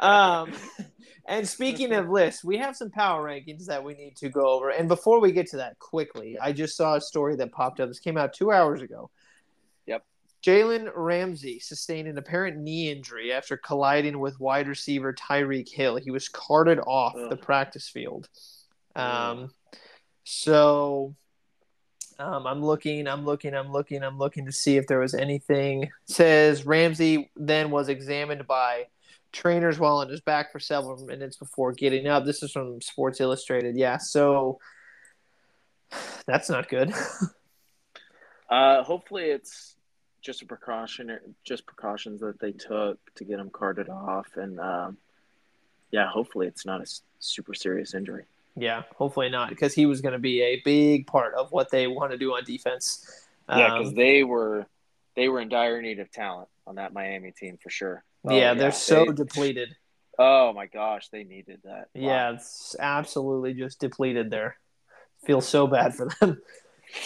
um, and speaking of lists, we have some power rankings that we need to go over. And before we get to that, quickly, I just saw a story that popped up. This came out two hours ago. Yep. Jalen Ramsey sustained an apparent knee injury after colliding with wide receiver Tyreek Hill. He was carted off Ugh. the practice field. Um, so um, I'm looking, I'm looking, I'm looking, I'm looking to see if there was anything. It says Ramsey then was examined by trainers while on his back for several minutes before getting up. This is from Sports Illustrated. Yeah, so that's not good. uh, hopefully, it's just a precaution, just precautions that they took to get him carted off, and um, yeah, hopefully, it's not a super serious injury. Yeah, hopefully not, because he was going to be a big part of what they want to do on defense. Yeah, because um, they were they were in dire need of talent on that Miami team for sure. Oh, yeah, they're so they, depleted. Oh my gosh, they needed that. Wow. Yeah, it's absolutely just depleted there. Feel so bad for them.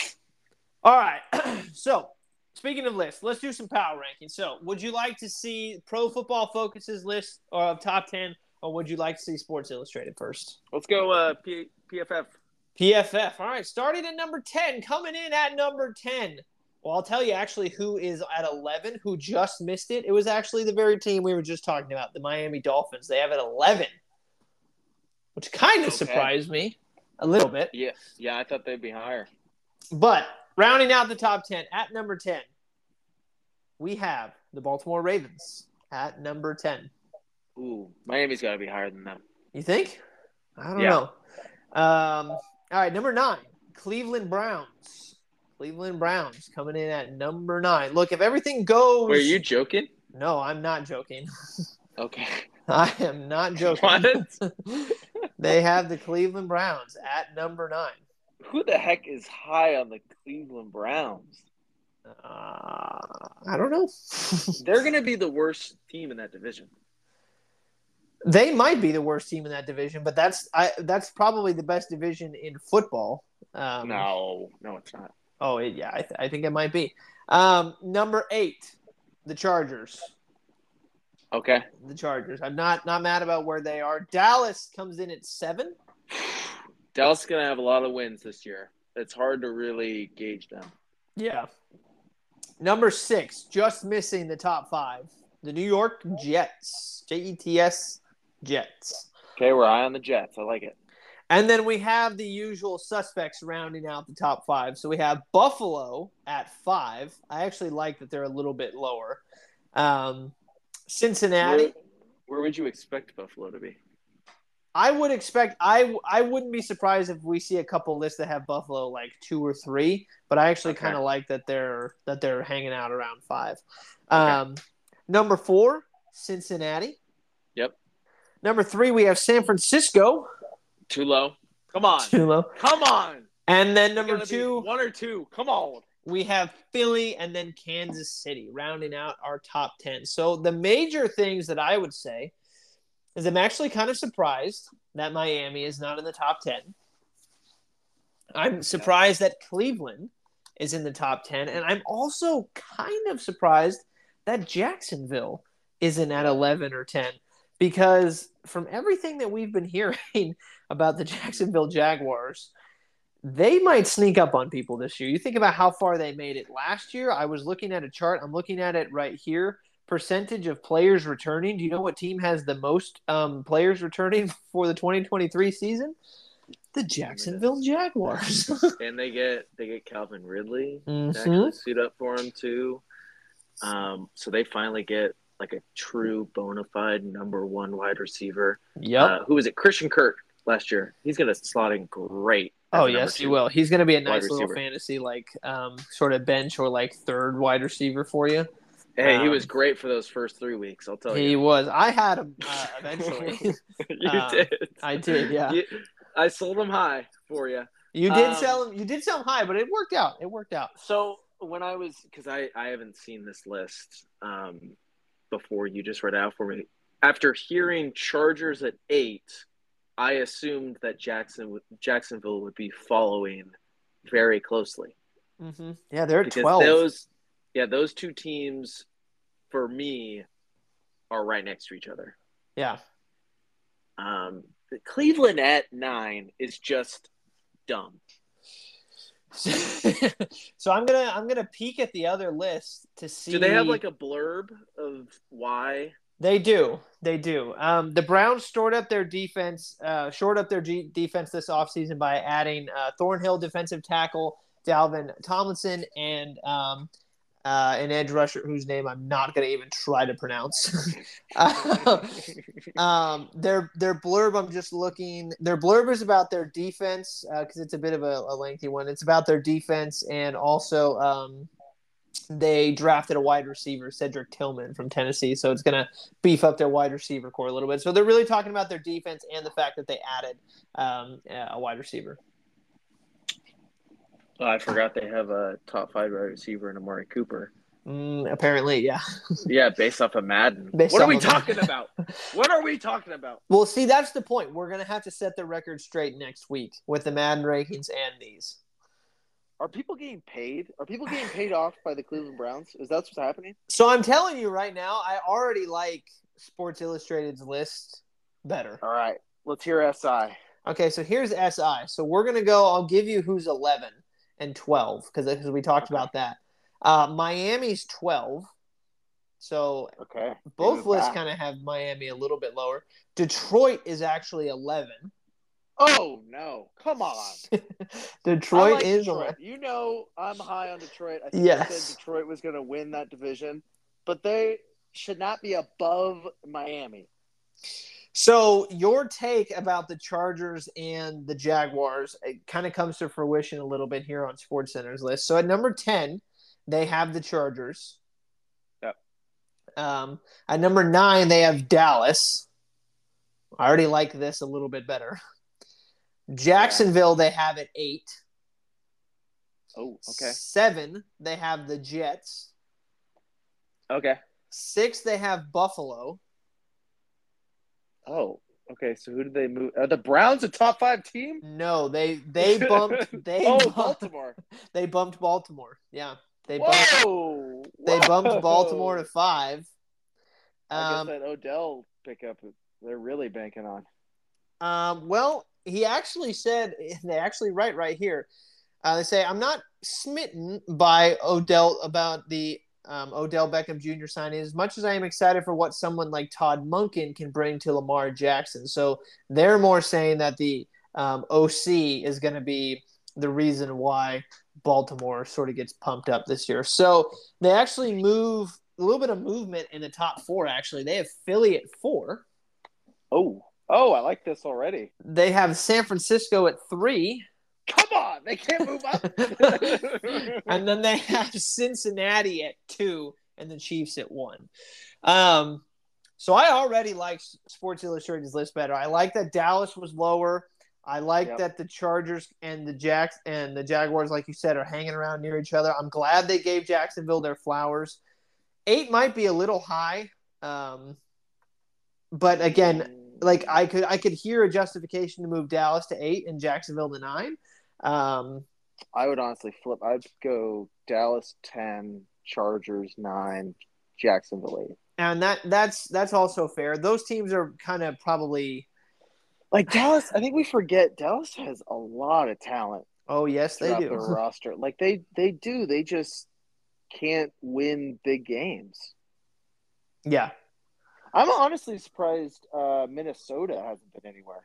All right, so speaking of lists, let's do some power rankings. So, would you like to see Pro Football Focus's list of top ten or would you like to see Sports Illustrated first? Let's go uh, P- PFF. PFF. All right, starting at number 10, coming in at number 10. Well, I'll tell you actually who is at 11 who just missed it. It was actually the very team we were just talking about, the Miami Dolphins. They have at 11, which kind of Okay. surprised me a little bit. Yeah, yeah, I thought they'd be higher. But rounding out the top 10, at number 10, we have the Baltimore Ravens at number 10. Ooh, Miami's got to be higher than them. You think? I don't Yeah. know. Um, all right, number nine, Cleveland Browns. Cleveland Browns coming in at number nine. Look, if everything goes. Were you joking? No, I'm not joking. Okay. I am not joking. What? they have the Cleveland Browns at number nine. Who the heck is high on the Cleveland Browns? Uh, I don't know. They're going to be the worst team in that division. They might be the worst team in that division, but that's I that's probably the best division in football. Um, No, no, it's not. Oh, it, yeah, I, th- I think it might be. Um, number eight, the Chargers. Okay. The Chargers. I'm not not mad about where they are. Dallas comes in at seven. Dallas is going to have a lot of wins this year. It's hard to really gauge them. Yeah. Number six, just missing the top five. The New York Jets. J E T S Jets. Okay, we're high on the Jets. I like it. And then we have the usual suspects rounding out the top five. So we have Buffalo at five. I actually like that they're a little bit lower. Um, Cincinnati. Where, where would you expect Buffalo to be? I would expect I I wouldn't be surprised if we see a couple lists that have Buffalo like two or three, but I actually Okay. kind of like that they're that they're hanging out around five. Um, number four, Cincinnati. Yep. Number three, we have San Francisco. Too low. Come on. Too low. Come on. And then number two, one or two. Come on. we have Philly and then Kansas City rounding out our top 10. So the major things that I would say is I'm actually kind of surprised that Miami is not in the top 10. I'm surprised that Cleveland is in the top 10 and I'm also kind of surprised that Jacksonville isn't at 11 or 10 because from everything that we've been hearing about the Jacksonville Jaguars they might sneak up on people this year. You think about how far they made it last year. I was looking at a chart. I'm looking at it right here. Percentage of players returning. Do you know what team has the most um, players returning for the 2023 season? The Jacksonville Jaguars. And they get they get Calvin Ridley Mhm. actually suit up for him too. Um, so they finally get like a true bona fide number one wide receiver. Yep. Uh, who was it? Christian Kirk last year. He's gonna slot in great. oh yes, he will. He's going to be a nice little fantasy like um, sort of bench or like third wide receiver for you. Hey, he Um, was great for those first three weeks. I'll tell He you. He was. I had him uh, eventually. you did. I did. Yeah. You- I sold him high for you. You did Um, sell him. You did sell him high, but it worked out. It worked out. So when I was, because I I haven't seen this list um, before, you just read out for me. After hearing Chargers at eight, I assumed that Jackson would- Jacksonville would be following very closely Mm-hmm. Yeah, they're at because twelve. those, yeah, those two teams, for me, are right next to each other. Yeah. Um, Cleveland at nine is just dumb. so I'm gonna I'm gonna peek at the other list to see. Do they have like a blurb of why? They do. They do. Um, the Browns stored up their defense, uh, shored up their G- defense this offseason by adding uh, Thornhill defensive tackle Dalvin Tomlinson and um, uh, an edge rusher whose name I'm not going to even try to pronounce. um, their their blurb, I'm just looking. Their blurb is about their defense because it's a bit of a, a lengthy one. It's about their defense and also um, they drafted a wide receiver, Cedric Tillman from Tennessee. So it's going to beef up their wide receiver core a little bit. So they're really talking about their defense and the fact that they added um, a wide receiver. Oh, I forgot they have a top five wide receiver in Amari Cooper. Mm, apparently, yeah. Yeah, based off of Madden. Based what are we of talking Madden. about? What are we talking about? Well, see, that's the point. We're going to have to set the record straight next week with the Madden rankings and these. Are people getting paid? Are people getting paid off by the Cleveland Browns? Is that what's happening? So I'm telling you right now, I already like Sports Illustrated's list better. All right, let's hear SI. Okay, so here's SI. So we're gonna go. I'll give you who's 11 and 12 because we talked Okay. about that. Uh, Miami's 12. So Okay. both lists kind of have Miami a little bit lower. Detroit is actually 11. Oh no! Come on. Detroit like is Detroit. You know I'm high on Detroit. I think I said Detroit was going to win that division, but they should not be above Miami. So your take about the Chargers and the Jaguars it kind of comes to fruition a little bit here on Sports Center's list. So at number 10, they have the Chargers. Yep. Um, at number 9, they have Dallas. I already like this a little bit better. Jacksonville, they have at 8. Oh, okay. 7, they have the Jets. Okay. 6, they have Buffalo. Oh, okay. So who did they move? Are the Browns a top five team? No, they they bumped they oh, bumped, Baltimore. they bumped Baltimore. Yeah, they bumped Whoa! they bumped Baltimore to five. I Um, guess that Odell pickup, they're really banking on. um, well, he actually said they actually write right here. Uh, they say I'm not smitten by Odell about the um, Odell Beckham Jr. signing as much as I am excited for what someone like Todd Monken can bring to Lamar Jackson. So they're more saying that the um, OC is going to be the reason why Baltimore sort of gets pumped up this year. So they actually move a little bit of movement in the top four. Actually, they have Philly at four. Oh, oh, I like this already. They have San Francisco at three. Come on, they can't move up. and then they have Cincinnati at two and the Chiefs at one. Um, so I already like Sports Illustrated's list better. I like that Dallas was lower. I like Yep. that the Chargers and the Jacks and the Jaguars, like you said, are hanging around near each other. I'm glad they gave Jacksonville their flowers. Eight might be a little high, um, but again, like I could I could hear a justification to move Dallas to eight and Jacksonville to nine. Um, I would honestly flip. I'd go Dallas ten, Chargers nine, Jacksonville eight. and that that's that's also fair. Those teams are kind of probably. Like Dallas, I think we forget Dallas has a lot of talent Oh yes, they do. their roster. Like they they do. They just can't win big games. yeah, I'm honestly surprised uh, Minnesota hasn't been anywhere.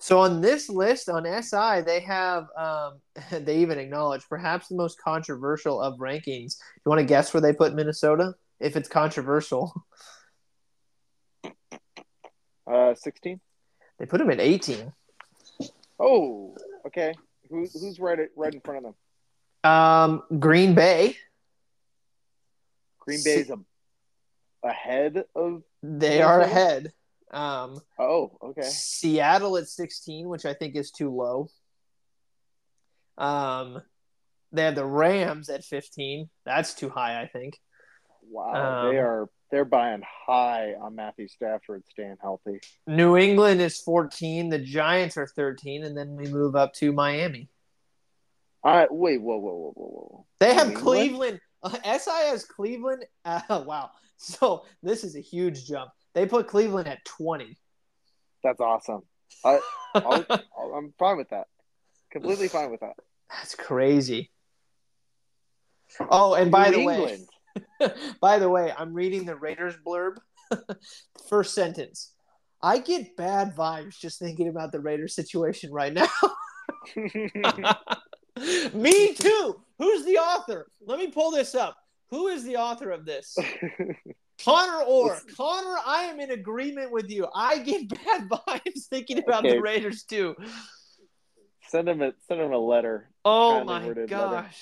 So on this list on SI, they have um, they even acknowledge perhaps the most controversial of rankings. Do You want to guess where they put Minnesota? If it's controversial, Uh, 16. they put them at 18. Oh, okay. Who, who's right right in front of them? Um, Green Bay, Green Bay's a, ahead of. they are ahead. Um, Oh, okay. Seattle at 16, which I think is too low. Um, they have the Rams at 15. That's too high, I think. Wow, Um, they are they're buying high on Matthew Stafford staying healthy. New England is 14. The Giants are 13, and then we move up to Miami. I wait, whoa, whoa, whoa, whoa, whoa. They have England? Cleveland. Uh, SI has Cleveland. Uh, wow. So this is a huge jump. They put Cleveland at 20. That's awesome. I, I'll, I'll, I'm fine with that. Completely fine with that. That's crazy. Oh, and by New the England. way, by the way, I'm reading the Raiders blurb. First sentence. I get bad vibes just thinking about the Raiders situation right now. Me too. Who's the author? Let me pull this up. Who is the author of this? Connor Orr. Connor, I am in agreement with you. I get bad vibes thinking about Okay. the Raiders too. send him a send him a letter Oh my worded letter. gosh.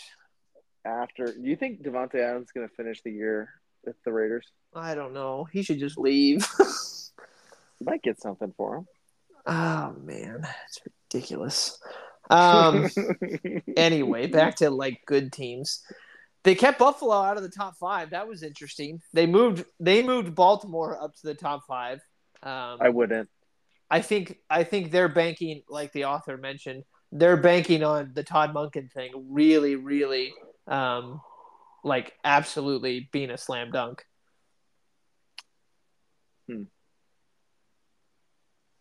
after. Do you think Davante Adams is going to finish the year with the Raiders? I don't know. He should just leave. You might get something for him. oh man, it's ridiculous. Um anyway, back to like good teams. They kept Buffalo out of the top five. That was interesting. They moved they moved Baltimore up to the top five. Um, I wouldn't. I think I think they're banking, like the author mentioned, they're banking on the Todd Monken thing really, really, um, like absolutely being a slam dunk. Hmm.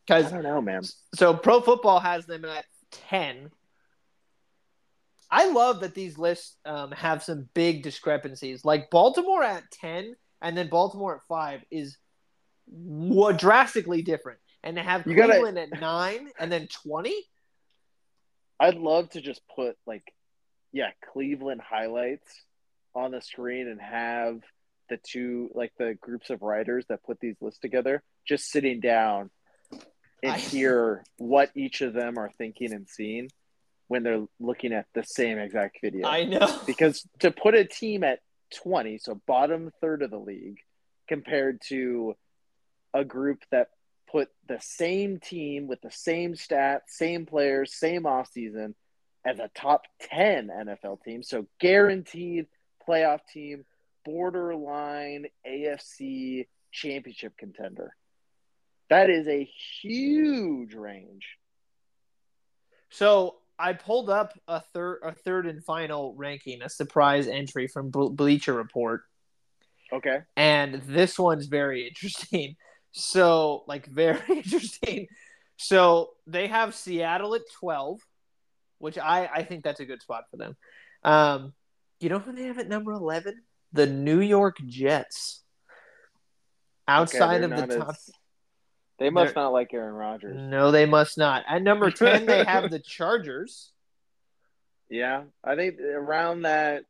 I don't know, man. so Pro Football has them at ten. I love that these lists um, have some big discrepancies. Like Baltimore at ten, and then Baltimore at five is what drastically different. And to have You gotta- Cleveland at nine and then twenty. I'd love to just put like, yeah, Cleveland highlights on the screen and have the two like the groups of writers that put these lists together just sitting down and I- hear what each of them are thinking and seeing when they're looking at the same exact video. I know. because to put a team at 20, so bottom third of the league, compared to a group that put the same team with the same stats, same players, same offseason as a top 10 NFL team, so guaranteed playoff team, borderline AFC championship contender. That is a huge range. So I pulled up a third, a third and final ranking, a surprise entry from Bleacher Report, Okay. and this one's very interesting. So, like, very interesting. So they have Seattle at twelve, which I I think that's a good spot for them. Um, you know who they have at number eleven? The New York Jets. Outside Okay, of the top, as- they must they're- not like Aaron Rodgers. no, they must not. At number ten, they have the Chargers. Yeah, I think around that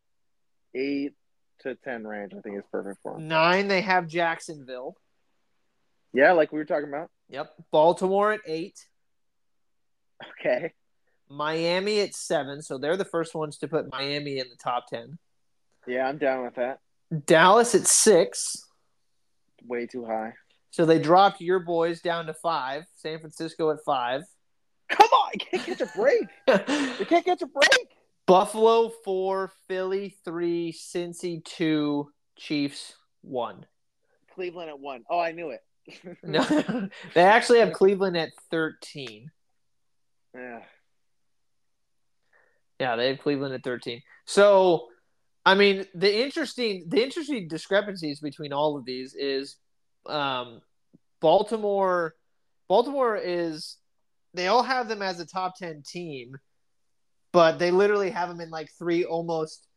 eight to ten range, I think is perfect for them. Nine, they have Jacksonville. Yeah, like we were talking about. Yep. Baltimore at eight. Okay. Miami at seven. So they're the first ones to put Miami in the top 10. Yeah, I'm down with that. Dallas at six. Way too high. So they dropped your boys down to five. San Francisco at five. Come on, you can't catch a break. You can't catch a break. Buffalo four. Philly three. Cincy two. Chiefs one. Cleveland at one. Oh, I knew it. No, they actually have Cleveland at 13. Yeah. Yeah, they have Cleveland at 13. So, I mean, the interesting the interesting discrepancies between all of these is um, Baltimore Baltimore is they all have them as a top 10 team, but they literally have them in like three almost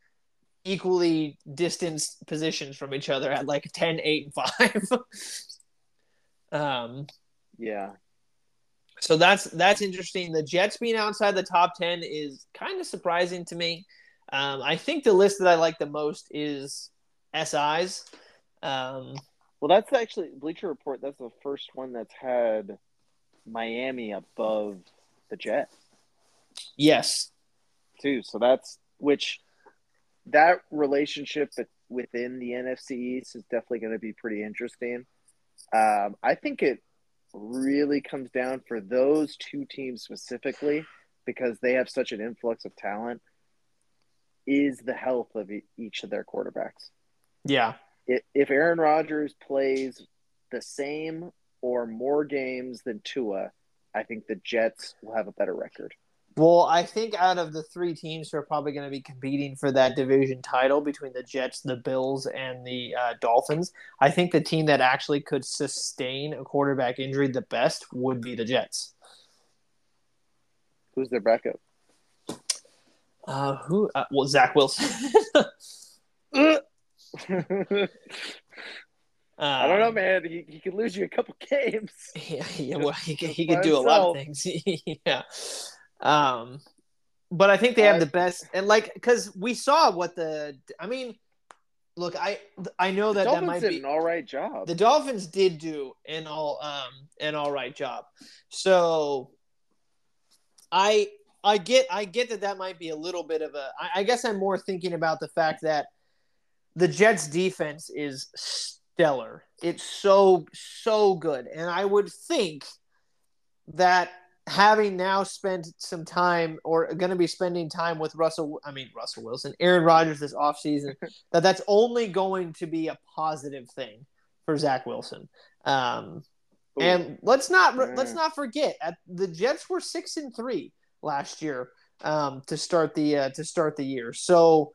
equally distanced positions from each other at like 10, 8 and 5. um Yeah. so that's that's interesting. The Jets being outside the top ten is kind of surprising to me. Um, I think the list that I like the most is SI's. Um, Well, that's actually Bleacher Report. That's the first one that's had Miami above the Jets yes, too. So that's which that relationship within the NFC East is definitely going to be pretty interesting. Um, I think it really comes down for those two teams specifically because they have such an influx of talent. Is the health of each of their quarterbacks? yeah, if Aaron Rodgers plays the same or more games than Tua, I think the Jets will have a better record. Well, I think out of the three teams who are probably going to be competing for that division title between the Jets, the Bills, and the uh, Dolphins, I think the team that actually could sustain a quarterback injury the best would be the Jets. Who's their backup? Uh, who? Uh, well, Zach Wilson. I don't know, Um, man. He, he could lose you a couple games. Yeah, yeah well, he could, he could do a lot of things. yeah. Um, but I think they have the best, and like, because we saw what the, I mean, look, I I know that that Dolphins might did be an all right job. the Dolphins did do an all um an all right job. So I I get I get that that might be a little bit of a I, I guess I'm more thinking about the fact that the Jets defense is stellar. It's so so good and I would think that having now spent some time or going to be spending time with Russell I mean Russell Wilson, Aaron Rodgers this offseason that that's only going to be a positive thing for Zach Wilson. Um, and let's not let's not forget at, the Jets were six and three last year um, to start the uh, to start the year. So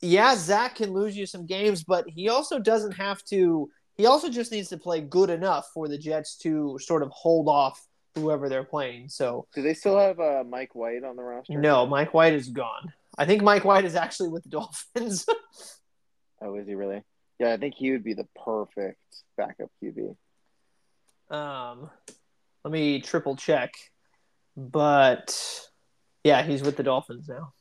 yeah, Zach can lose you some games, but he also doesn't have to. He also just needs to play good enough for the Jets to sort of hold off whoever they're playing. So Do they still have uh, Mike White on the roster? no, Mike White is gone. I think Mike White is actually with the Dolphins. Oh, is he really? Yeah, I think he would be the perfect backup QB. um, let me triple check, but yeah, he's with the Dolphins now.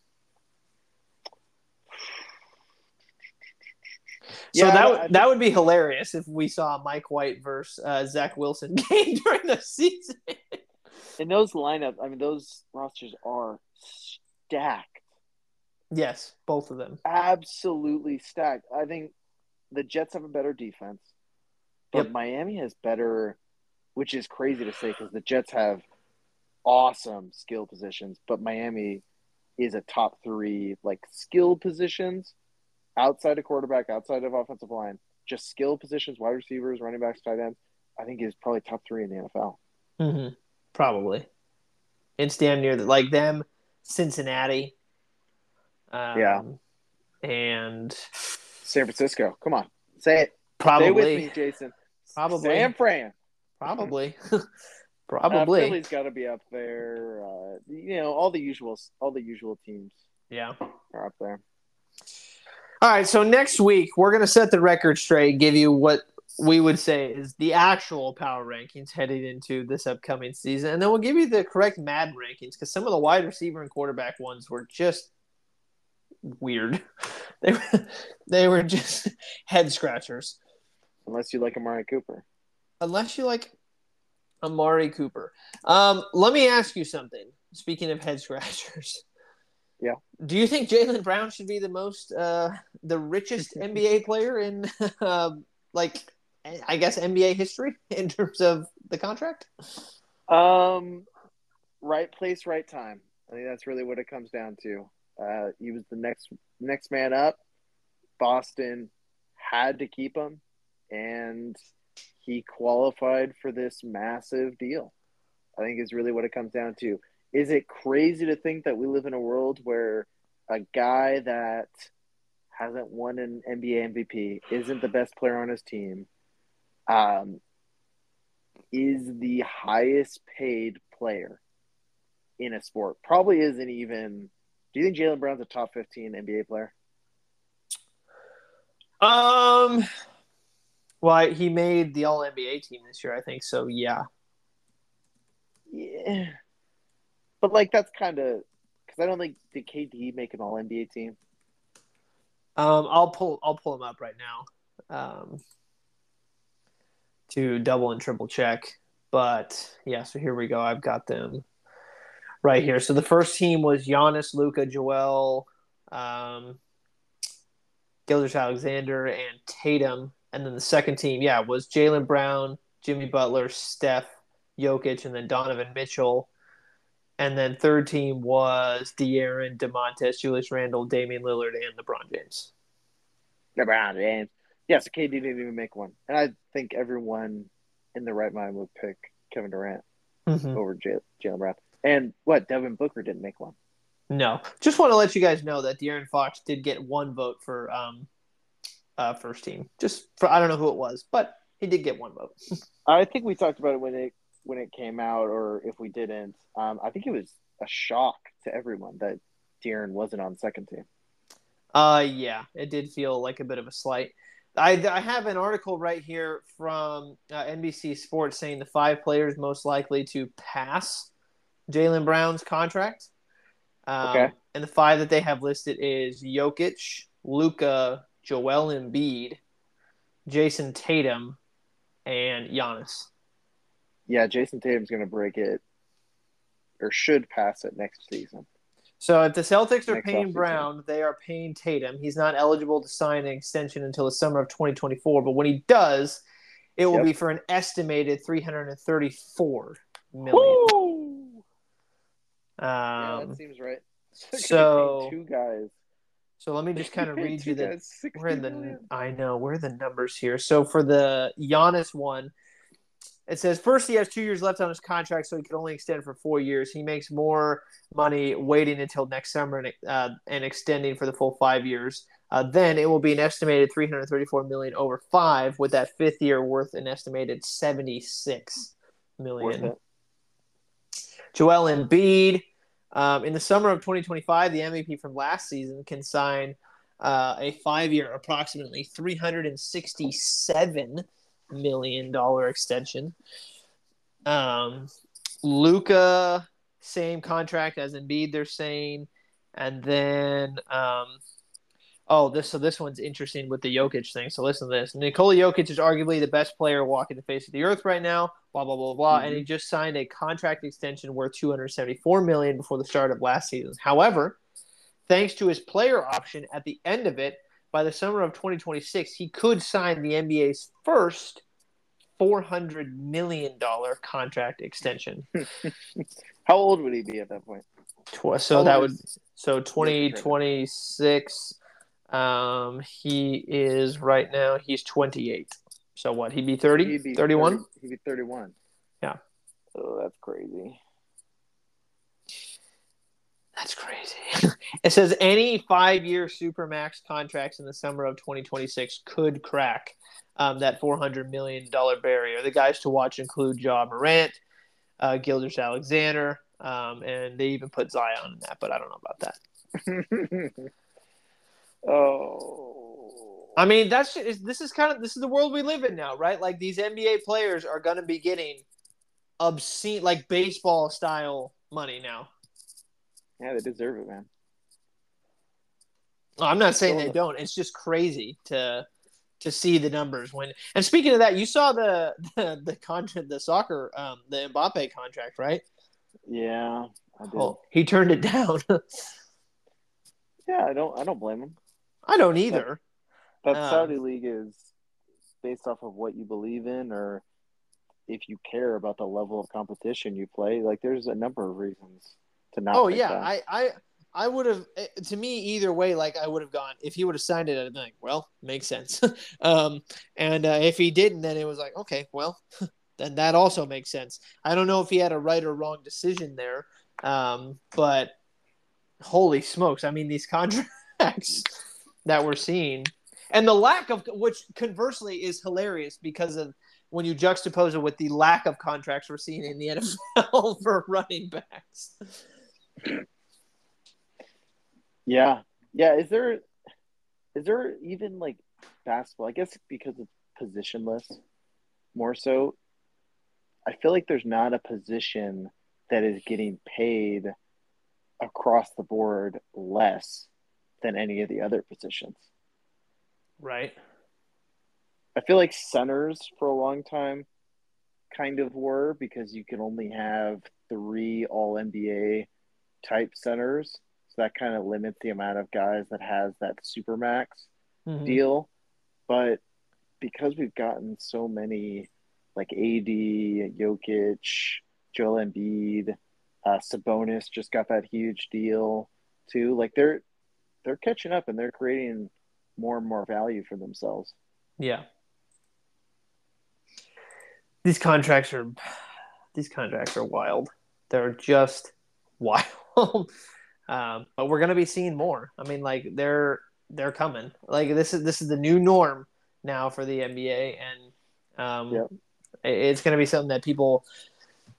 So Yeah, that would that would be hilarious if we saw Mike White versus uh, Zach Wilson game during the season. And those lineup, I mean, those rosters are stacked. yes, both of them. Absolutely stacked. I think the Jets have a better defense, but Yep. Miami has better, which is crazy to say because the Jets have awesome skill positions, but Miami is a top three like skill positions outside of quarterback, outside of offensive line, just skill positions, wide receivers, running backs, tight ends. I think is probably top three in the NFL. hmm Probably. It's damn near the, like them, Cincinnati. Um, Yeah. And San Francisco, come on, say it. probably, Stay with me, Jason. Probably. San Fran. probably, Uh, probably. Philly's got to be up there. Uh, you know, all the usual, all the usual teams yeah. are up there. All right. So next week we're gonna set the record straight, give you what we would say is the actual power rankings heading into this upcoming season, and then we'll give you the correct Madden rankings because some of the wide receiver and quarterback ones were just weird. They were, they were just head scratchers. Unless you like Amari Cooper. Unless you like Amari Cooper. Um, let me ask you something. Speaking of head scratchers. Yeah. Do you think Jaylen Brown should be the most, uh, the richest NBA player in, uh, like, I guess NBA history in terms of the contract? Um, right place, right time. I think that's really what it comes down to. Uh, he was the next next man up. Boston had to keep him, and he qualified for this massive deal. I think is really what it comes down to. Is it crazy to think that we live in a world where a guy that hasn't won an NBA MVP, isn't the best player on his team, um, is the highest paid player in a sport. Probably isn't even. Do you think Jaylen Brown's a top 15 NBA player? Um, well, he made the All NBA team this year, I think. So, yeah. Yeah. But, like, that's kind of. Because I don't think. Did KD make an All NBA team? Um, I'll pull I'll pull them up right now, um, to double and triple check. But yeah, so here we go. I've got them right here. So the first team was Giannis, Luka, Joel, um, Gilgeous-Alexander, and Tatum. And then the second team, yeah, was Jaylen Brown, Jimmy Butler, Steph, Jokic, and then Donovan Mitchell. And then third team was De'Aaron, Domantas, Julius Randle, Damian Lillard, and LeBron James. LeBron James. Yeah, so KD didn't even make one. And I think everyone in the right mind would pick Kevin Durant Mm-hmm. over J- Jaylen Brown. And what? Devin Booker didn't make one. No, just want to let you guys know that De'Aaron Fox did get one vote for um, uh, first team. Just for I don't know who it was, but he did get one vote. I think we talked about it when it when it came out, or if we didn't. Um, I think it was a shock to everyone that De'Aaron wasn't on second team. Uh, yeah, it did feel like a bit of a slight. I, I have an article right here from uh, NBC Sports saying the five players most likely to pass Jaylen Brown's contract. Um, Okay. And the five that they have listed is Jokic, Luka, Joel Embiid, Jayson Tatum, and Giannis. Yeah, Jayson Tatum's going to break it, or should pass it next season. So if the Celtics are Next paying. Brown, they are paying Tatum. He's not eligible to sign an extension until the summer of 2024. But when he does, it will Yep. be for an estimated 334 million. Woo! yeah, Um, that seems right. so- two guys. so let me just kind of read you the guys, We're in the million. I know we're the numbers here. So for the Giannis one, it says first he has two years left on his contract, so he can only extend for four years. He makes more money waiting until next summer and, uh, and extending for the full five years. Uh, then it will be an estimated 334 million over five, with that fifth year worth an estimated 76 Worth million. Joel Embiid. Um, in the summer of 2025, the MVP from last season can sign uh, a five-year, approximately 367 million dollar extension. Um, Luka, same contract as Embiid. They're saying, and then um, oh, this so this one's interesting with the Jokic thing. So listen to this: Nikola Jokic is arguably the best player walking the face of the earth right now. Blah blah blah blah, mm-hmm. and he mm-hmm. just signed a contract extension worth 274 million before the start of last season. However, thanks to his player option at the end of it, by the summer of 2026, he could sign the NBA's first 400 million dollar contract extension. How old would he be at that point? So that would so 2026 um he is right now he's 28. So what? He'd be 30? He'd be 31? 30, he'd be 31. Yeah. Oh, that's crazy. That's crazy. it says any five-year supermax contracts in the summer of 2026 could crack um, that 400 million dollar barrier. The guys to watch include Ja Morant, uh, Gilgeous-Alexander, um, and they even put Zion in that, but I don't know about that. oh. I mean, that's this is kind of this is the world we live in now, right? Like these NBA players are going to be getting obscene, like baseball style money now. Yeah, they deserve it, man. I'm not saying they don't. It's just crazy to to see the numbers when. And speaking of that, you saw the the, the contract, the soccer, um, the Mbappe contract, right? Yeah, I did. Oh, he turned it down. yeah, I don't. I don't blame him. I don't either. That, that um, Saudi league is based off of what you believe in, or if you care about the level of competition you play. Like, there's a number of reasons to not. Oh yeah, I, I I would have eh, to me either way. Like I would have gone if he would have signed it. I'd been like, well, makes sense. um, and uh, if he didn't, then it was like, okay, well, then that also makes sense. I don't know if he had a right or wrong decision there, um, but holy smokes! I mean, these contracts that we're seeing, and the lack of which conversely is hilarious because of when you juxtapose it with the lack of contracts we're seeing in the NFL for running backs. Yeah, yeah. Is there is there even like basketball? I guess because it's positionless, more so. I feel like there's not a position that is getting paid across the board less than any of the other positions. Right. I feel like centers for a long time kind of were because you can only have three all NBA type centers. So that kind of limits the amount of guys that has that super max mm-hmm. deal. But because we've gotten so many like AD, Jokic, Joel Embiid, uh, Sabonis just got that huge deal too. Like they're they're catching up and they're creating more and more value for themselves. Yeah. These contracts are these contracts are wild. They're just wild. Um, but we're gonna be seeing more. I mean, like they're they're coming. Like this is this is the new norm now for the NBA, and um, yep. it's gonna be something that people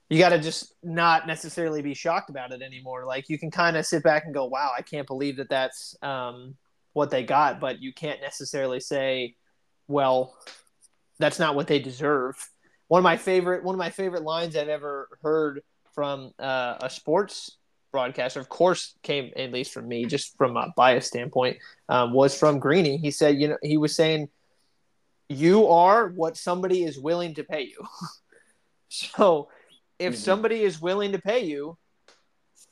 you got to just not necessarily be shocked about it anymore. Like you can kind of sit back and go, "Wow, I can't believe that that's um, what they got," but you can't necessarily say, "Well, that's not what they deserve." One of my favorite one of my favorite lines I've ever heard from uh, a sports broadcaster, of course, came at least from me, just from a bias standpoint, um, was from Greeny. He said, you know, he was saying, "You are what somebody is willing to pay you." so, if mm-hmm. somebody is willing to pay you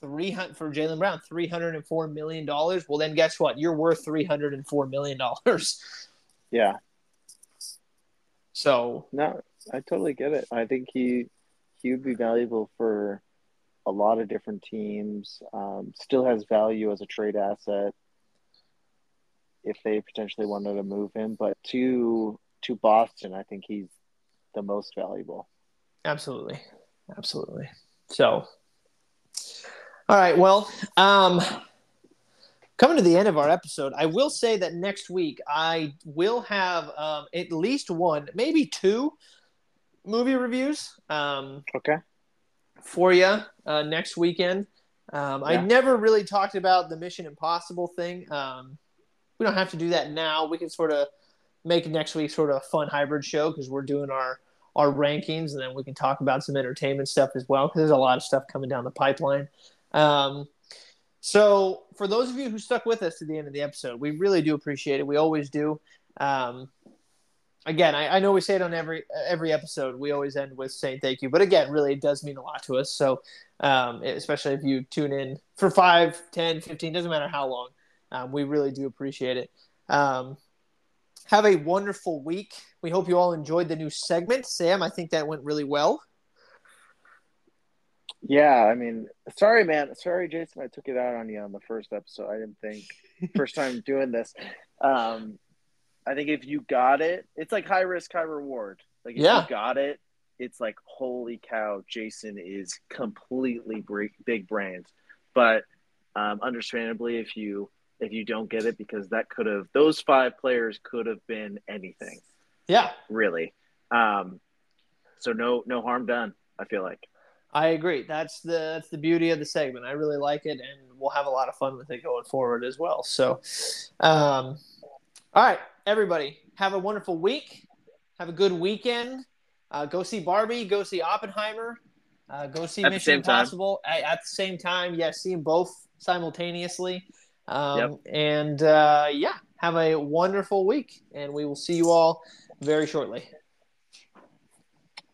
three hundred for Jaylen Brown, three hundred and four million dollars, well, then guess what? You're worth three hundred and four million dollars. Yeah. So no, I totally get it. I think he he would be valuable for a lot of different teams. Um, still has value as a trade asset if they potentially wanted to move him. But to to Boston, I think he's the most valuable. Absolutely, absolutely. So, all right. Well, um, coming to the end of our episode, I will say that next week I will have um, at least one, maybe two movie reviews. Um, okay for you uh, next weekend. Um, I never really talked about the Mission Impossible thing. Um, we don't have to do that now. We can sort of make next week sort of a fun hybrid show because we're doing our our rankings, and then we can talk about some entertainment stuff as well because there's a lot of stuff coming down the pipeline. Um, so, for those of you who stuck with us to the end of the episode, we really do appreciate it. We always do. Um, again, I, I know we say it on every every episode. We always end with saying thank you, but again, really, it does mean a lot to us. So, um, especially if you tune in for 5, 10, 15, doesn't matter how long. Um, we really do appreciate it. Um, have a wonderful week. We hope you all enjoyed the new segment. Sam, I think that went really well. Yeah, I mean, sorry, man. Sorry, Jason. I took it out on you on the first episode. I didn't think first time doing this. Um, I think if you got it, it's like high risk, high reward. Like if Yeah. you got it, it's like holy cow, Jason is completely big brains. But um, understandably, if you if you don't get it, because that could have those five players could have been anything Yeah, really. Um, so no no harm done. I feel like. I agree. That's the that's the beauty of the segment. I really like it, and we'll have a lot of fun with it going forward as well. So, um, all right, everybody, have a wonderful week. Have a good weekend. Uh, go see Barbie. Go see Oppenheimer. Uh, go see At Mission. Impossible at, at the same time. Yeah, see them both simultaneously. Um, Yep. And uh, yeah, have a wonderful week, and we will see you all very shortly.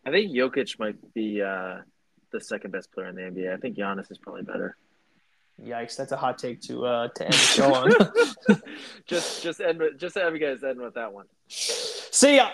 I think Jokic might be uh, the second best player in the NBA. I think Giannis is probably better. Yikes, that's a hot take to uh, to end the show on. just just end with, just have you guys end with that one. See ya.